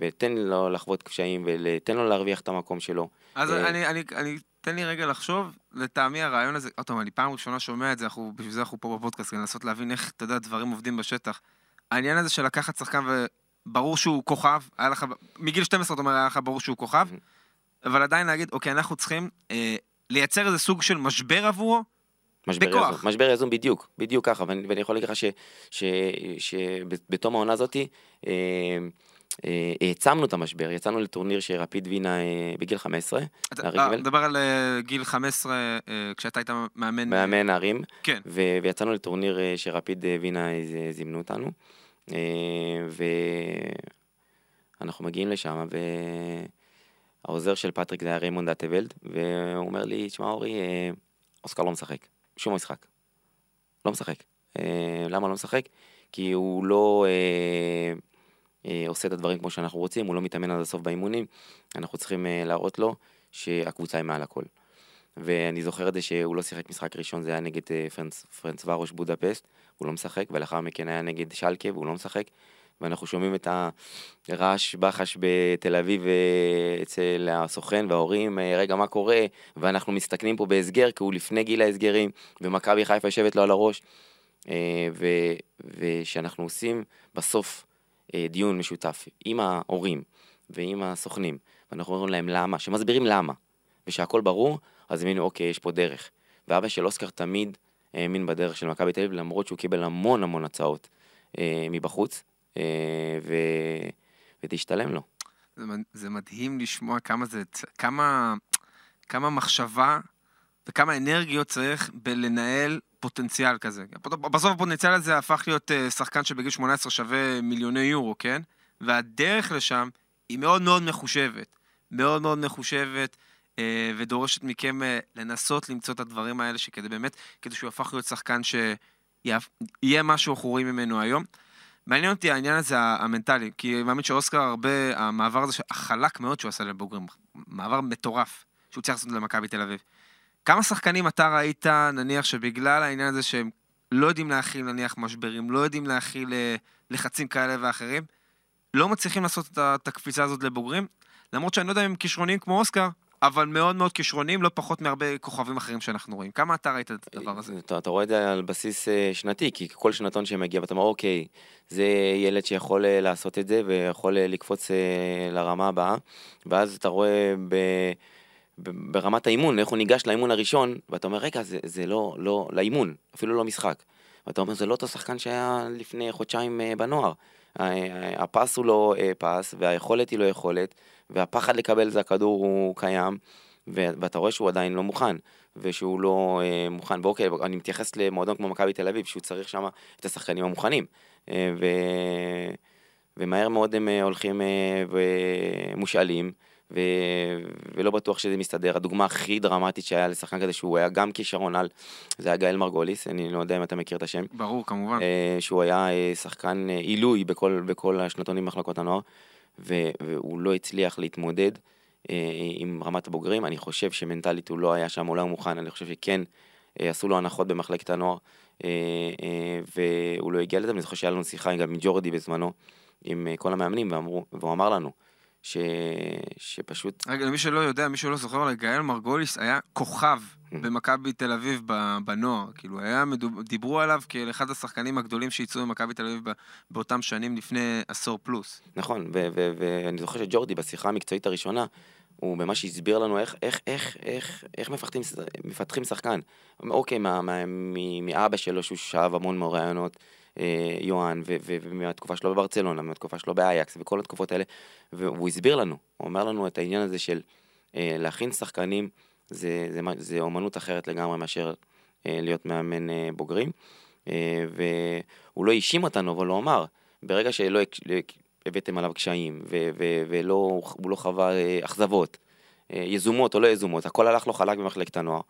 D: ותן לו לחוות קשיים, ותן לו להרוויח את המקום שלו.
C: אז אה, אני, אני, אני תן לי רגע לחשוב, לטעמי הרעיון הזה, עוד פעם, אני פעם ראשונה שומע את זה, אנחנו, בשביל זה אנחנו פה בפודקאסט, כדי לנסות להבין איך, אתה יודע, דברים עובדים בשטח. העניין הזה של לקחת שחקן וברור שהוא כוכב, היה לך, מגיל 12 אתה אומר, היה לך ברור שהוא כוכב, אבל עדיין להגיד, אוקיי, אנחנו צריכים אה, לייצר איזה סוג של משבר עבורו,
D: משבר בכוח. יזום, משבר יזום בדיוק, בדיוק ככה, ואני, ואני יכול להגיד לך שבתום העונה הזאתי, אה, אה, העצמנו את המשבר, יצאנו לטורניר שרפיד וינה אה, בגיל 15.
C: אתה מדבר על אה, גיל 15 כשאתה היית מאמן...
D: מאמן נערים.
C: כן.
D: ויצאנו לטורניר שרפיד וינה זימנו אותנו. ואנחנו מגיעים לשם, והעוזר של פטריק זה היה ריימונד אטוולד, והוא אומר לי, תשמע אורי, אוסקר לא משחק, שום משחק. לא משחק. למה לא משחק? כי הוא לא... אה, עושה את הדברים כמו שאנחנו רוצים, הוא לא מתאמן עד הסוף באימונים, אנחנו צריכים אה, להראות לו שהקבוצה היא מעל הכל. ואני זוכר את זה שהוא לא שיחק משחק ראשון, זה היה נגד אה, פרנס, פרנס ורוש בודפסט, הוא לא משחק, ולאחר מכן היה נגד שלקה והוא לא משחק. ואנחנו שומעים את הרעש בחש בתל אביב אצל הסוכן וההורים, רגע, מה קורה? ואנחנו מסתכלים פה בהסגר, כי הוא לפני גיל ההסגרים, ומכבי חיפה יושבת לו על הראש. ושאנחנו עושים בסוף אה, דיון משותף עם ההורים ועם הסוכנים, ואנחנו אומרים להם למה, שמסבירים למה, ושהכול ברור, אז הבינו, אוקיי, יש פה דרך. ואבא של אוסקר תמיד האמין בדרך של מכבי תל אביב, למרות שהוא קיבל המון המון הצעות אה, מבחוץ, אה, ו... ותשתלם לו.
C: זה, זה מדהים לשמוע כמה זה, כמה, כמה מחשבה וכמה אנרגיות צריך בלנהל פוטנציאל כזה. בסוף הפוטנציאל הזה הפך להיות uh, שחקן שבגיל 18 שווה מיליוני יורו, כן? והדרך לשם היא מאוד מאוד מחושבת. מאוד מאוד מחושבת, uh, ודורשת מכם לנסות למצוא את הדברים האלה, שכדי באמת, כדי שהוא יהפך להיות שחקן שיהיה משהו אנחנו רואים ממנו היום. מעניין אותי העניין הזה המנטלי, כי אני מאמין שאוסקר הרבה, המעבר הזה החלק מאוד שהוא עשה לבוגרים, מעבר מטורף, שהוא צריך לעשות למכבי תל אביב. כמה שחקנים אתה ראית, נניח, שבגלל העניין הזה שהם לא יודעים להכיל, נניח, משברים, לא יודעים להכיל אה, לחצים כאלה ואחרים, לא מצליחים לעשות את הקפיצה הזאת לבוגרים? למרות שאני לא יודע אם הם כישרונים כמו אוסקר, אבל מאוד מאוד כישרונים, לא פחות מהרבה כוכבים אחרים שאנחנו רואים. כמה אתה ראית את הדבר הזה?
D: אתה, אתה רואה את זה על בסיס אה, שנתי, כי כל שנתון שמגיע ואתה אומר, אוקיי, זה ילד שיכול אה, לעשות את זה ויכול לקפוץ לרמה הבאה, ואז אתה רואה ב... ברמת האימון, איך הוא ניגש לאימון הראשון, ואתה אומר, רגע, זה, זה לא, לא, לאימון, אפילו לא משחק. ואתה אומר, זה לא אותו שחקן שהיה לפני חודשיים אה, בנוער. הפס הוא לא אה, פס, והיכולת היא לא יכולת, והפחד לקבל זה הכדור הוא קיים, ואתה רואה שהוא עדיין לא מוכן, ושהוא לא אה, מוכן. ואוקיי, אני מתייחס למועדון כמו מכבי תל אביב, שהוא צריך שם את השחקנים המוכנים. ו... ומהר מאוד הם הולכים ומושאלים. ו... ולא בטוח שזה מסתדר. הדוגמה הכי דרמטית שהיה לשחקן כזה, שהוא היה גם כישרון על, זה היה גאל מרגוליס, אני לא יודע אם אתה מכיר את השם.
C: ברור, כמובן.
D: אה, שהוא היה אה, שחקן אה, עילוי בכל, בכל השנתונים במחלקות הנוער, ו... והוא לא הצליח להתמודד אה, עם רמת הבוגרים. אני חושב שמנטלית הוא לא היה שם, הוא לא היה מוכן, אני חושב שכן אה, עשו לו הנחות במחלקת הנוער, אה, אה, והוא לא הגיע לזה, ואני זוכר שהיה לנו שיחה גם עם ג'ורדי בזמנו, עם אה, כל המאמנים, ואמרו, והוא אמר לנו, ש... שפשוט...
C: רגע, למי שלא יודע, מי שלא זוכר, אבל גאל מרגוליס היה כוכב
D: Mm.
C: במכבי תל אביב בנוער. כאילו, היה, מדוב- דיברו עליו כאל אחד השחקנים הגדולים שיצאו ממכבי תל אביב באותם שנים לפני עשור פלוס.
D: נכון, ואני זוכר שג'ורדי בשיחה המקצועית הראשונה, הוא ממש הסביר לנו איך, איך, איך, איך, איך מפתחים, מפתחים שחקן. אוקיי, מאבא שלו שהוא שאב המון מהראיונות, אה, יוהאן, ו- ו- ומהתקופה שלו בברצלונה, מהתקופה שלו באייקס, וכל התקופות האלה, והוא הסביר לנו, הוא אומר לנו את העניין הזה של אה, להכין שחקנים, זה, זה, זה אומנות אחרת לגמרי מאשר אה, להיות מאמן אה, בוגרים, אה, והוא לא האשים אותנו, אבל הוא אמר, ברגע שלא הק- הבאתם עליו קשיים, ו- ו- ולא, הוא לא חווה אה, אכזבות, אה, יזומות או לא יזומות, הכל הלך לו חלק במחלקת הנוער.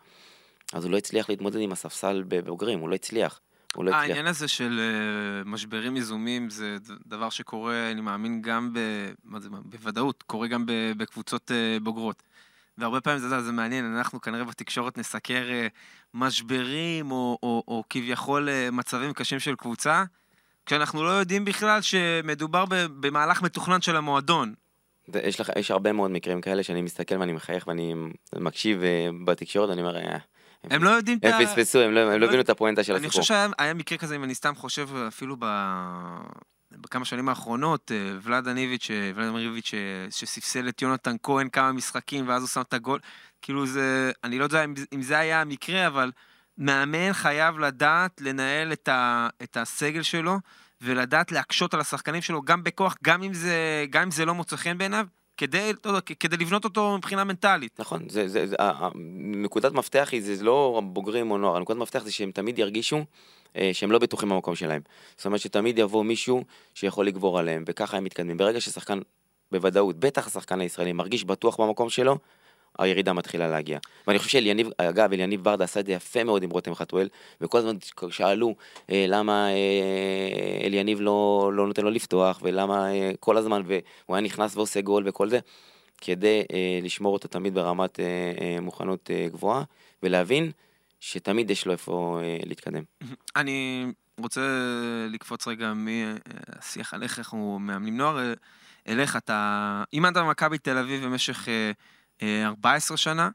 D: אז הוא לא הצליח להתמודד עם הספסל בבוגרים, הוא לא הצליח. הוא לא הצליח.
C: העניין הזה של אה, משברים יזומים זה דבר שקורה, אני מאמין, גם ב... מה זה, בוודאות, קורה גם בקבוצות אה, בוגרות. והרבה פעמים, יודע, זה מעניין, אנחנו כנראה בתקשורת נסקר אה, משברים או, או, או כביכול מצבים קשים של קבוצה, כשאנחנו לא יודעים בכלל שמדובר במהלך מתוכנן של המועדון.
D: זה- יש, לך, יש הרבה מאוד מקרים כאלה שאני מסתכל ואני מחייך ואני מקשיב בתקשורת, אני אומר,
C: הם לא יודעים את
D: הם
C: ה...
D: פספסו, הם לא הם לא הבינו את הפואנטה של
C: אני
D: הסיפור.
C: חושב שהיה היה מקרה כזה, אם אני סתם חושב אפילו ב... בכמה שנים האחרונות, אה, ולאד אניביץ', אה, איביץ', אה, שספסל את יונתן כהן כמה משחקים, ואז הוא שם את הגול. כאילו זה, אני לא יודע אם, אם זה היה המקרה, אבל מאמן חייב לדעת לנהל את, ה, את הסגל שלו, ולדעת להקשות על השחקנים שלו גם בכוח, גם אם זה, גם אם זה לא מוצא חן בעיניו, כדי, לא כדי לבנות אותו מבחינה מנטלית.
D: נכון, זה, זה, זה, נקודת מפתח היא, זה לא בוגרים או נוער, הנקודת מפתח זה שהם תמיד ירגישו אה, שהם לא בטוחים במקום שלהם. זאת אומרת שתמיד יבוא מישהו שיכול לגבור עליהם, וככה הם מתקדמים. ברגע ששחקן, בוודאות, בטח השחקן הישראלי, מרגיש בטוח במקום שלו, הירידה מתחילה להגיע. ואני חושב שאליניב, אגב, אליניב ברדה עשה את זה יפה מאוד עם רותם חתואל, וכל הזמן שאלו אה, למה אה, אליניב לא, לא נותן לו לפתוח, ולמה אה, כל הזמן, והוא היה נכנס ועושה גול וכל זה. כדי אה, לשמור אותו תמיד ברמת אה, אה, מוכנות אה, גבוהה, ולהבין שתמיד יש לו איפה אה, להתקדם.
C: אני רוצה לקפוץ רגע מהשיח על איך אנחנו מאמנים נוער אה, אליך. אתה אימנת במכבי תל אביב במשך אה, אה, 14 שנה,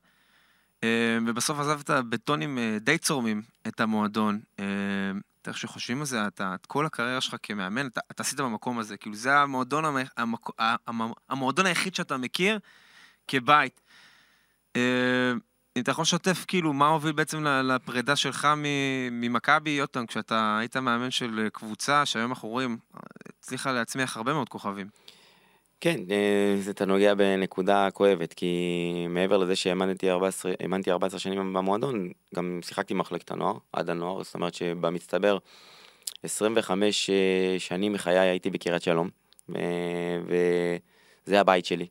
C: אה, ובסוף עזבת בטונים אה, די צורמים את המועדון. אה, איך שחושבים על זה, אתה, את כל הקריירה שלך כמאמן, אתה, אתה עשית במקום הזה. כאילו, זה המועדון, המ, המק, המ, המועדון היחיד שאתה מכיר כבית. אה, אם אתה יכול לשתף, כאילו, מה הוביל בעצם לפרידה שלך ממכבי, פעם, כשאתה היית מאמן של קבוצה, שהיום אנחנו רואים, הצליחה להצמיח הרבה מאוד כוכבים.
D: כן, אה, אתה נוגע בנקודה כואבת, כי מעבר לזה שהאמנתי 14, האמנתי 14 שנים במועדון, גם שיחקתי במחלקת הנוער, עד הנוער, זאת אומרת שבמצטבר 25 אה, שנים מחיי הייתי בקריית שלום, אה, וזה הבית שלי.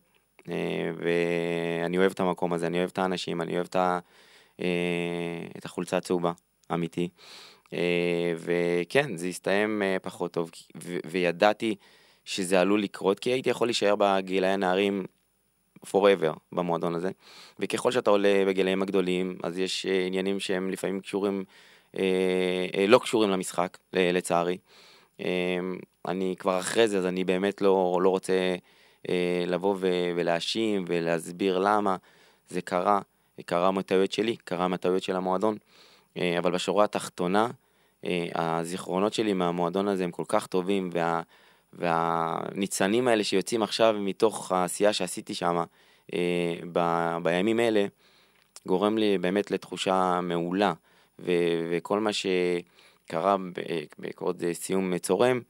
D: ואני אוהב את המקום הזה, אני אוהב את האנשים, אני אוהב את, ה, את החולצה הצהובה, אמיתי. וכן, זה הסתיים פחות טוב, וידעתי שזה עלול לקרות, כי הייתי יכול להישאר בגילאי הנערים forever במועדון הזה. וככל שאתה עולה בגילאים הגדולים, אז יש אה, עניינים שהם לפעמים קשורים, אה, אה, לא קשורים למשחק, לצערי. אה, אני כבר אחרי זה, אז אני באמת לא, לא רוצה אה, לבוא ולהאשים ולהסביר למה זה קרה. קרה מהטעויות שלי, קרה מהטעויות של המועדון. אה, אבל בשורה התחתונה, אה, הזיכרונות שלי מהמועדון הזה הם כל כך טובים, וה, והניצנים האלה שיוצאים עכשיו מתוך העשייה שעשיתי שם אה, ב, בימים אלה, גורם לי באמת לתחושה מעולה, ו, וכל מה שקרה ב- בעקבות אה, סיום צורם,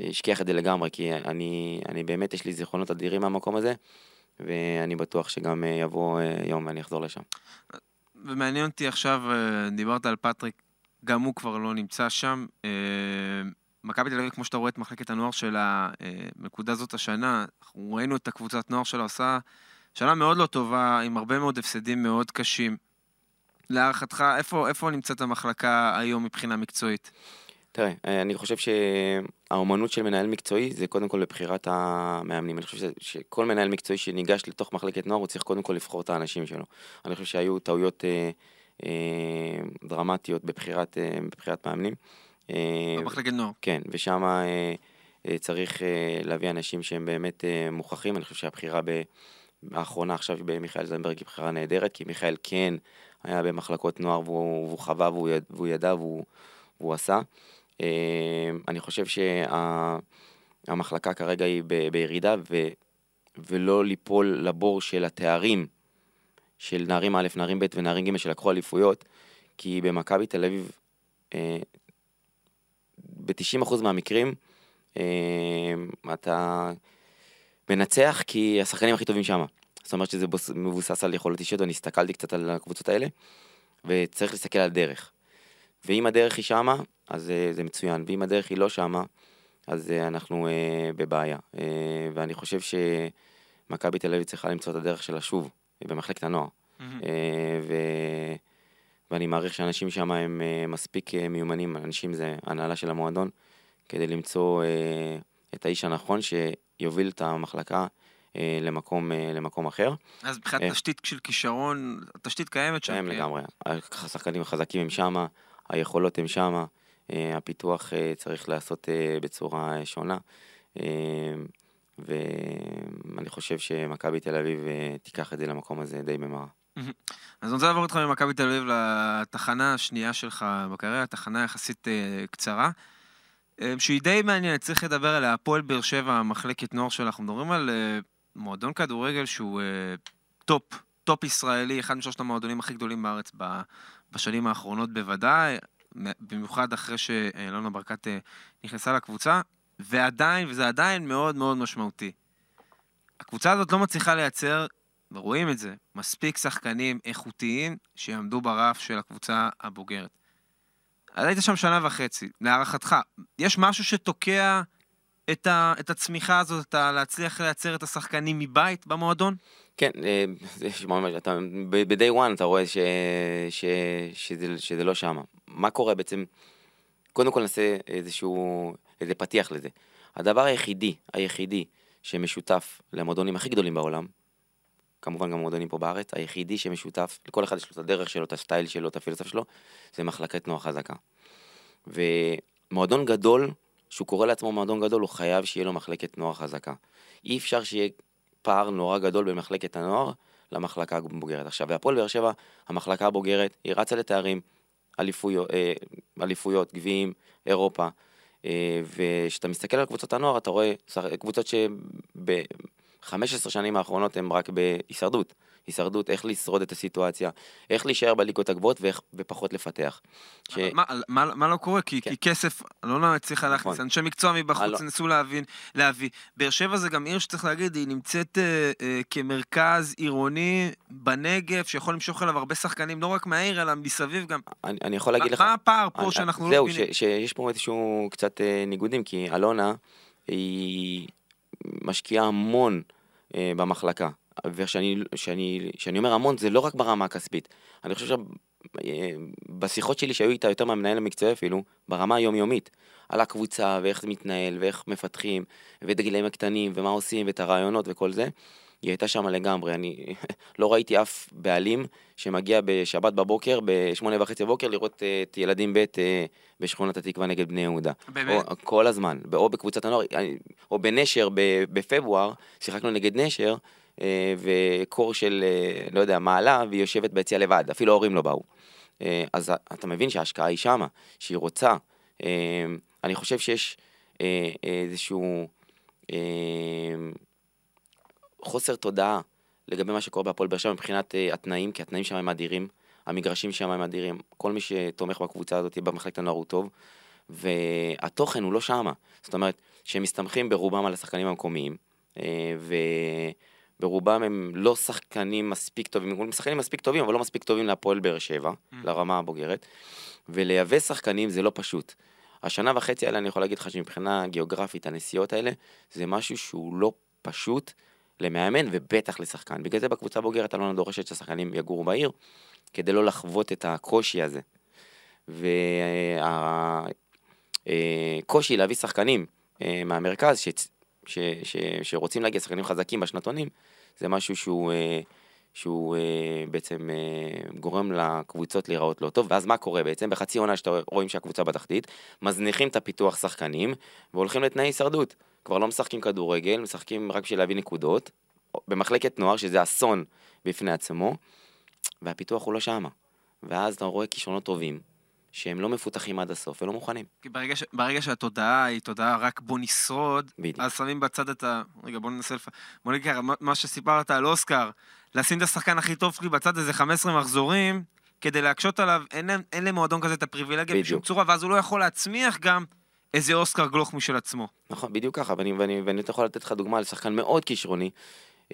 D: השכיח את זה לגמרי, כי אני, אני באמת, יש לי זיכרונות אדירים מהמקום הזה, ואני בטוח שגם אה, יבוא אה, יום ואני אחזור לשם.
C: ומעניין אותי עכשיו, אה, דיברת על פטריק, גם הוא כבר לא נמצא שם. אה, מכבי תל אביב, כמו שאתה רואה את מחלקת הנוער שלה, אה, בנקודה זאת השנה, אנחנו ראינו את הקבוצת נוער שלה עושה שנה מאוד לא טובה, עם הרבה מאוד הפסדים מאוד קשים. להערכתך, איפה, איפה נמצאת המחלקה היום מבחינה מקצועית?
D: תראה, אה, אני חושב שהאומנות של מנהל מקצועי זה קודם כל לבחירת המאמנים. אני חושב שכל מנהל מקצועי שניגש לתוך מחלקת נוער, הוא צריך קודם כל לבחור את האנשים שלו. אני חושב שהיו טעויות אה, אה, דרמטיות בבחירת, אה, בבחירת מאמנים.
C: אה, במחלקת נוער.
D: כן, ושם אה, אה, צריך אה, להביא אנשים שהם באמת אה, מוכחים. אני חושב שהבחירה ב... האחרונה עכשיו במיכאל זנדברג היא בחירה נהדרת, כי מיכאל כן היה במחלקות נוער והוא, והוא חווה והוא, יד, והוא ידע והוא, והוא עשה. אה, אני חושב שהמחלקה שה, כרגע היא ב, בירידה ו, ולא ליפול לבור של התארים של נערים א', נערים ב' ונערים ג' שלקחו אליפויות, כי במכבי תל אביב אה, ב-90% מהמקרים אה, אתה מנצח כי השחקנים הכי טובים שם. זאת אומרת שזה מבוסס על יכולות אישיות, ואני הסתכלתי קצת על הקבוצות האלה, וצריך להסתכל על דרך. ואם הדרך היא שמה, אז uh, זה מצוין, ואם הדרך היא לא שמה, אז uh, אנחנו uh, בבעיה. Uh, ואני חושב שמכבי תל אביב צריכה למצוא את הדרך שלה שוב, במחלקת הנוער. Mm-hmm. Uh, ו... ואני מעריך שאנשים שם הם uh, מספיק uh, מיומנים, אנשים זה הנהלה של המועדון, כדי למצוא uh, את האיש הנכון שיוביל את המחלקה למקום, למקום אחר.
C: אז מבחינת אה, תשתית של כישרון, התשתית קיימת שם?
D: קיימת לגמרי. השחקנים החזקים הם שמה, היכולות הם שמה, הפיתוח צריך להיעשות בצורה שונה. ואני חושב שמכבי תל אביב תיקח את זה למקום הזה די במהרה.
C: אז אני רוצה לעבור איתך ממכבי תל אביב לתחנה השנייה שלך בקריירה, תחנה יחסית קצרה. שהיא די מעניינת, צריך לדבר עליה, הפועל באר שבע, מחלקת נוער שלה, אנחנו מדברים על מועדון כדורגל שהוא top, top ישראלי, אחד משלושת המועדונים הכי גדולים בארץ בשנים האחרונות בוודאי, במיוחד אחרי שאלונה ברקת נכנסה לקבוצה, ועדיין, וזה עדיין מאוד מאוד משמעותי. הקבוצה הזאת לא מצליחה לייצר, ורואים את זה, מספיק שחקנים איכותיים שיעמדו ברף של הקבוצה הבוגרת. אז היית שם שנה וחצי, להערכתך, יש משהו שתוקע את, ה, את הצמיחה הזאת, את ה, להצליח לייצר את השחקנים מבית במועדון?
D: כן, אה, זה ממש, אתה, ב-day one אתה רואה ש, ש, שזה, שזה לא שם. מה קורה בעצם? קודם כל נעשה איזשהו, איזה פתיח לזה. הדבר היחידי, היחידי שמשותף למועדונים הכי גדולים בעולם, כמובן גם מועדונים פה בארץ, היחידי שמשותף, לכל אחד יש לו את הדרך שלו, את הסטייל שלו, את הפילוסופיה שלו, זה מחלקת נוער חזקה. ומועדון גדול שהוא קורא לעצמו מועדון גדול, הוא חייב שיהיה לו מחלקת נוער חזקה. אי אפשר שיהיה פער נורא גדול בין מחלקת הנוער למחלקה הבוגרת. עכשיו, והפועל באר שבע, המחלקה הבוגרת, היא רצה לתארים, אליפויות, אה, אליפויות גביעים, אירופה. אה, וכשאתה מסתכל על קבוצות הנוער, אתה רואה קבוצות שב-15 שנים האחרונות הן רק בהישרדות. הישרדות, איך לשרוד את הסיטואציה, איך להישאר בליגות הגבוהות ואיך, ופחות לפתח.
C: ש... מה, מה, מה לא קורה? כי, כן. כי כסף, לא לא הצליחה להכניס, נכון. אנשי מקצוע מבחוץ ניסו להבין, להביא. באר שבע זה גם עיר שצריך להגיד, היא נמצאת אה, אה, כמרכז עירוני בנגב, שיכול למשוך אליו הרבה שחקנים, לא רק מהעיר, אלא מסביב גם.
D: אני, אני יכול להגיד לך...
C: מה הפער פה אני, שאנחנו
D: לא מבינים? זהו, שיש פה איזשהו קצת אה, ניגודים, כי אלונה היא משקיעה המון אה, במחלקה. וכשאני אומר המון, זה לא רק ברמה הכספית. אני חושב שבשיחות שלי שהיו איתה יותר מהמנהל המקצועי אפילו, ברמה היומיומית, על הקבוצה ואיך זה מתנהל ואיך מפתחים, ואת הגילאים הקטנים ומה עושים ואת הרעיונות וכל זה, היא הייתה שם לגמרי. אני לא ראיתי אף בעלים שמגיע בשבת בבוקר, בשמונה וחצי בבוקר, לראות אה, את ילדים ב' אה, בשכונת התקווה נגד בני יהודה.
C: באמת?
D: או, כל הזמן. או בקבוצת הנוער, או בנשר בפברואר, שיחקנו נגד נשר, אה, וקור של, אה, לא יודע, מעלה, והיא יושבת ביציאה לבד, אפילו ההורים לא באו. אה, אז אתה מבין שההשקעה היא שמה, שהיא רוצה. אני חושב שיש איזשהו חוסר תודעה לגבי מה שקורה בהפועל באר שבע מבחינת התנאים, כי התנאים שם הם אדירים, המגרשים שם הם אדירים, כל מי שתומך בקבוצה הזאת במחלקת הנוער הוא טוב, והתוכן הוא לא שמה. זאת אומרת, שהם מסתמכים ברובם על השחקנים המקומיים, ו... ברובם הם לא שחקנים מספיק טובים, הם שחקנים מספיק טובים, אבל לא מספיק טובים להפועל באר שבע, mm. לרמה הבוגרת, ולייבא שחקנים זה לא פשוט. השנה וחצי האלה, אני יכול להגיד לך שמבחינה גיאוגרפית, הנסיעות האלה, זה משהו שהוא לא פשוט למאמן ובטח לשחקן. בגלל זה בקבוצה הבוגרת אלונה דורשת שהשחקנים יגורו בעיר, כדי לא לחוות את הקושי הזה. והקושי להביא שחקנים אה, מהמרכז ש... ש... ש... שרוצים להגיע שחקנים חזקים בשנתונים, זה משהו שהוא, אה, שהוא אה, בעצם גורם לקבוצות להיראות לא טוב. ואז מה קורה בעצם? בחצי עונה שאתה רואים שהקבוצה בתחתית, מזניחים את הפיתוח שחקנים והולכים לתנאי הישרדות. כבר לא משחקים כדורגל, משחקים רק בשביל להביא נקודות, במחלקת נוער, שזה אסון בפני עצמו, והפיתוח הוא לא שמה. ואז אתה רואה כישרונות טובים, שהם לא מפותחים עד הסוף ולא מוכנים.
C: כי ברגע, ש... ברגע שהתודעה היא תודעה רק בוא נשרוד, בדיוק. אז שמים בצד את ה... רגע, בוא ננסה לפ... בוא ככה, מה שסיפרת על אוסקר, לשים את השחקן הכי טוב שלי בצד איזה 15 מחזורים, כדי להקשות עליו, אין, אין למועדון כזה את הפריבילגיה בשום צורה, ואז הוא לא יכול להצמיח גם איזה אוסקר גלוך משל עצמו.
D: נכון, בדיוק ככה, ואני, ואני, ואני יכול לתת לך דוגמה לשחקן מאוד כישרוני,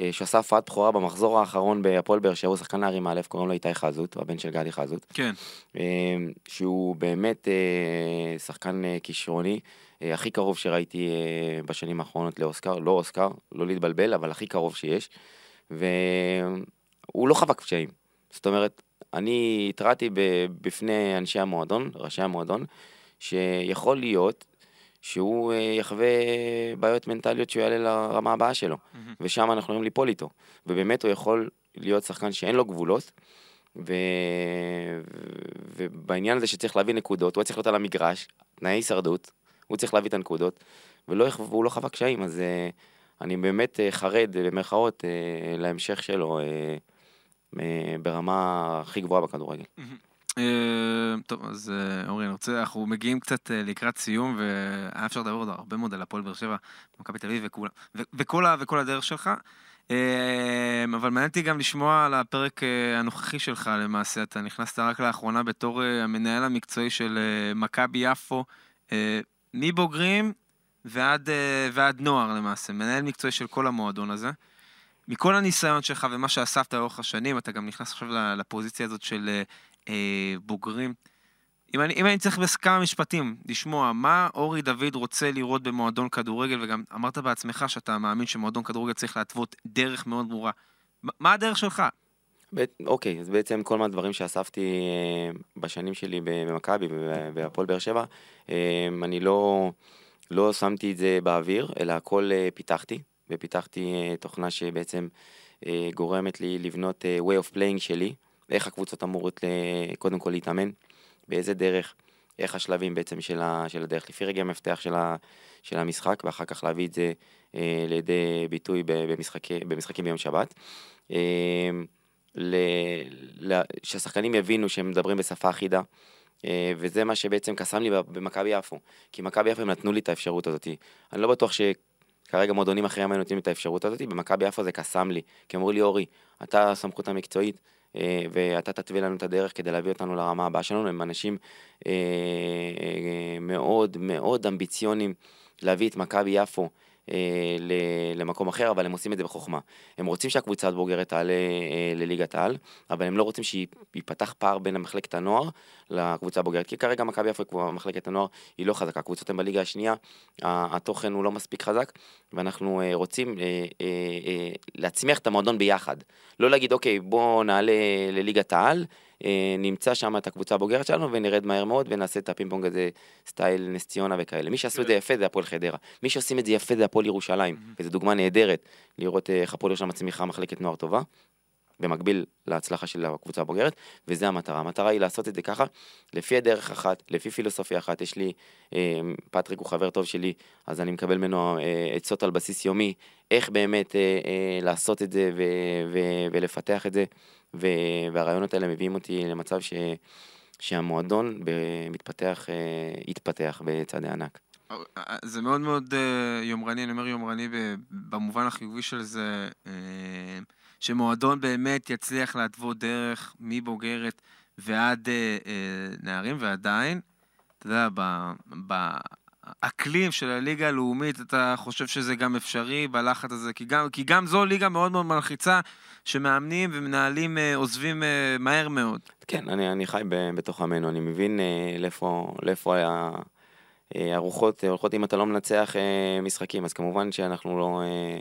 D: אה, שעשה הופעת בכורה במחזור האחרון בהפועל באר שבע, הוא שחקן נערים א', קוראים לו איתי חזות, הבן של גדי חזות.
C: כן.
D: אה, שהוא באמת אה, שחקן כישרוני, הכי קרוב שראיתי בשנים האחרונות לאוסקר, לא אוסקר, לא להתבלבל, אבל הכי קרוב שיש. והוא לא חווה קשיים. זאת אומרת, אני התרעתי בפני אנשי המועדון, ראשי המועדון, שיכול להיות שהוא אה, יחווה בעיות מנטליות שהוא יעלה לרמה הבאה שלו, mm-hmm. ושם אנחנו יכולים ליפול איתו. ובאמת הוא יכול להיות שחקן שאין לו גבולות, ו... ובעניין הזה שצריך להביא נקודות, הוא צריך להיות על המגרש, תנאי הישרדות, הוא צריך להביא את הנקודות, ולא, והוא לא חווה קשיים, אז uh, אני באמת uh, חרד, במרכאות, uh, להמשך שלו uh, uh, ברמה הכי גבוהה בכדורגל. Mm-hmm.
C: אה, טוב, אז אה, אורי, אני רוצה, אנחנו מגיעים קצת אה, לקראת סיום, והיה אפשר לדבר עוד הרבה מאוד על הפועל באר שבע, מכבי תל אביב וכל הדרך שלך. אבל מעניין אותי גם לשמוע על הפרק הנוכחי שלך למעשה. אתה נכנסת רק לאחרונה בתור המנהל המקצועי של מכבי יפו, מבוגרים ועד, ועד נוער למעשה, מנהל מקצועי של כל המועדון הזה. מכל הניסיון שלך ומה שאספת לאורך השנים, אתה גם נכנס עכשיו לפוזיציה הזאת של אה, בוגרים. אם אני, אם אני צריך בכמה משפטים לשמוע מה אורי דוד רוצה לראות במועדון כדורגל, וגם אמרת בעצמך שאתה מאמין שמועדון כדורגל צריך להתוות דרך מאוד ברורה. מה הדרך שלך?
D: אוקיי, אז בעצם כל מהדברים שאספתי אה, בשנים שלי במכבי ובהפועל באר שבע, אה, אני לא, לא שמתי את זה באוויר, אלא הכל אה, פיתחתי, ופיתחתי תוכנה שבעצם גורמת לי לבנות way of playing שלי, איך הקבוצות אמורות קודם כל להתאמן, באיזה דרך, איך השלבים בעצם של, ה, של הדרך, לפי רגע המפתח של, ה, של המשחק, ואחר כך להביא את זה אה, לידי ביטוי במשחקי, במשחקים ביום שבת. אה, ל, ל, שהשחקנים יבינו שהם מדברים בשפה אחידה. אה, וזה מה שבעצם קסם לי במכבי יפו. כי מכבי יפו הם נתנו לי את האפשרות הזאת. אני לא בטוח שכרגע מועדונים אחרים היו נותנים לי את האפשרות הזאת, במכבי יפו זה קסם לי. כי אמרו לי, אורי, אתה הסמכות המקצועית, אה, ואתה תתווה לנו את הדרך כדי להביא אותנו לרמה הבאה שלנו, הם אנשים אה, אה, מאוד מאוד אמביציונים להביא את מכבי יפו אה, למקום אחר, אבל הם עושים את זה בחוכמה. הם רוצים שהקבוצה הבוגרת תעלה אה, לליגת העל, אבל הם לא רוצים שייפתח פער בין מחלקת הנוער לקבוצה הבוגרת, כי כרגע מכבי יפו, מחלקת הנוער, היא לא חזקה. הקבוצות הן בליגה השנייה, התוכן הוא לא מספיק חזק, ואנחנו אה, רוצים להצמיח את המועדון ביחד. לא להגיד, אוקיי, בואו נעלה לליגת העל, אה, נמצא שם את הקבוצה הבוגרת שלנו ונרד מהר מאוד ונעשה את הפינג פונג הזה סטייל נס ציונה וכאלה. מי שעשו את זה כן. יפה זה הפועל חדרה. מי שעושים את זה יפה זה הפועל ירושלים, וזו דוגמה נהדרת לראות אה, איך הפועל ירושלים מצמיחה מחלקת נוער טובה. במקביל להצלחה של הקבוצה הבוגרת, וזה המטרה. המטרה היא לעשות את זה ככה, לפי הדרך אחת, לפי פילוסופיה אחת. יש לי, אה, פטריק הוא חבר טוב שלי, אז אני מקבל ממנו אה, עצות על בסיס יומי, איך באמת אה, אה, לעשות את זה ו- ו- ולפתח את זה, והרעיונות האלה מביאים אותי למצב ש- שהמועדון מתפתח, אה, יתפתח בצעדי ענק.
C: אה, אה, זה מאוד מאוד יומרני, אני אומר יומרני במובן החיובי של זה. שמועדון באמת יצליח להתוות דרך מבוגרת ועד נערים, ועדיין, אתה יודע, באקלים של הליגה הלאומית, אתה חושב שזה גם אפשרי בלחץ הזה, כי גם, כי גם זו ליגה מאוד מאוד מלחיצה, שמאמנים ומנהלים אה, עוזבים אה, מהר מאוד.
D: כן, אני, אני חי בתוך עמנו, אני מבין אה, לאיפה, היה... אה, הרוחות הולכות אם אתה לא מנצח אה, משחקים, אז כמובן שאנחנו לא... אה,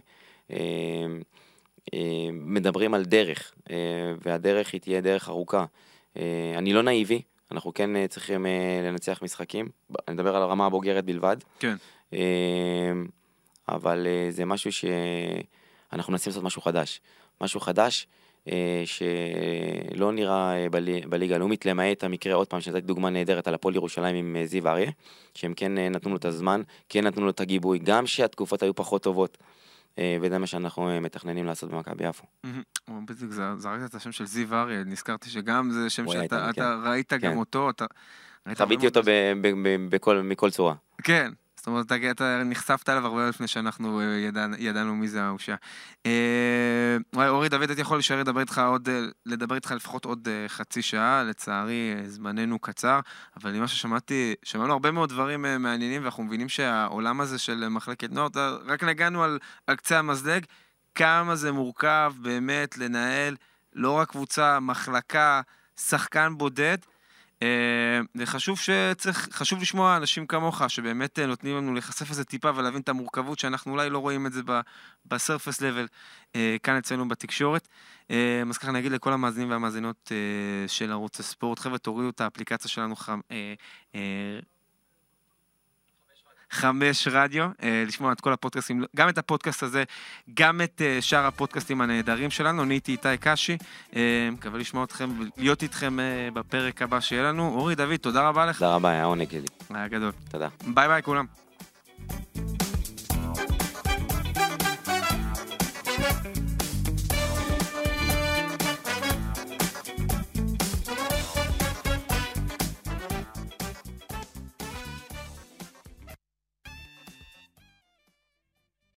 D: אה, מדברים על דרך, אה, והדרך היא תהיה דרך ארוכה. אה, אני לא נאיבי, אנחנו כן אה, צריכים אה, לנצח משחקים, אני מדבר על הרמה הבוגרת בלבד.
C: כן.
D: אה, אבל אה, זה משהו שאנחנו מנסים לעשות משהו חדש. משהו חדש אה, שלא נראה אה, בלי- בליגה הלאומית, למעט המקרה, עוד פעם, שנתתי דוגמה נהדרת על הפועל ירושלים עם אה, זיו אריה, שהם כן אה, נתנו לו את הזמן, כן נתנו לו את הגיבוי, גם שהתקופות היו פחות טובות. אה, וזה מה שאנחנו אה, מתכננים לעשות במכבי יפו.
C: בדיוק זרקת את השם של זיו אריה, נזכרתי שגם זה שם שאתה אתה ראית גם
D: כן.
C: אותו, אתה...
D: חוויתי אותו מכל צורה.
C: כן, זאת אומרת, אתה, אתה נחשפת אליו הרבה לפני שאנחנו אה, ידע, ידענו מי זה ההושע. אה, אורי דוד, הייתי יכול להישאר לדבר איתך עוד, אה, לדבר איתך לפחות עוד אה, חצי שעה, לצערי זמננו קצר, אבל ממה ששמעתי, שמענו הרבה מאוד דברים מעניינים, ואנחנו מבינים שהעולם הזה של מחלקת נוער, רק נגענו על, על קצה המזלג, כמה זה מורכב באמת לנהל לא רק קבוצה, מחלקה, שחקן בודד. אה, וחשוב שצריך, חשוב לשמוע אנשים כמוך, שבאמת אה, נותנים לנו להיחשף לזה טיפה ולהבין את המורכבות, שאנחנו אולי לא רואים את זה בסרפס לבל כאן אצלנו בתקשורת. אה, אז ככה נגיד לכל המאזינים והמאזינות אה, של ערוץ הספורט, חבר'ה, תורידו את האפליקציה שלנו, אה, אה, חמש רדיו, אה, לשמוע את כל הפודקאסטים, גם את הפודקאסט הזה, גם את אה, שאר הפודקאסטים הנהדרים שלנו. אני הייתי איתי קשי, אה, מקווה לשמוע אתכם ולהיות איתכם בפרק הבא שיהיה לנו. אורי דוד, תודה רבה לך.
D: תודה רבה, היה עונג שלי.
C: היה גדול.
D: תודה.
C: ביי ביי כולם.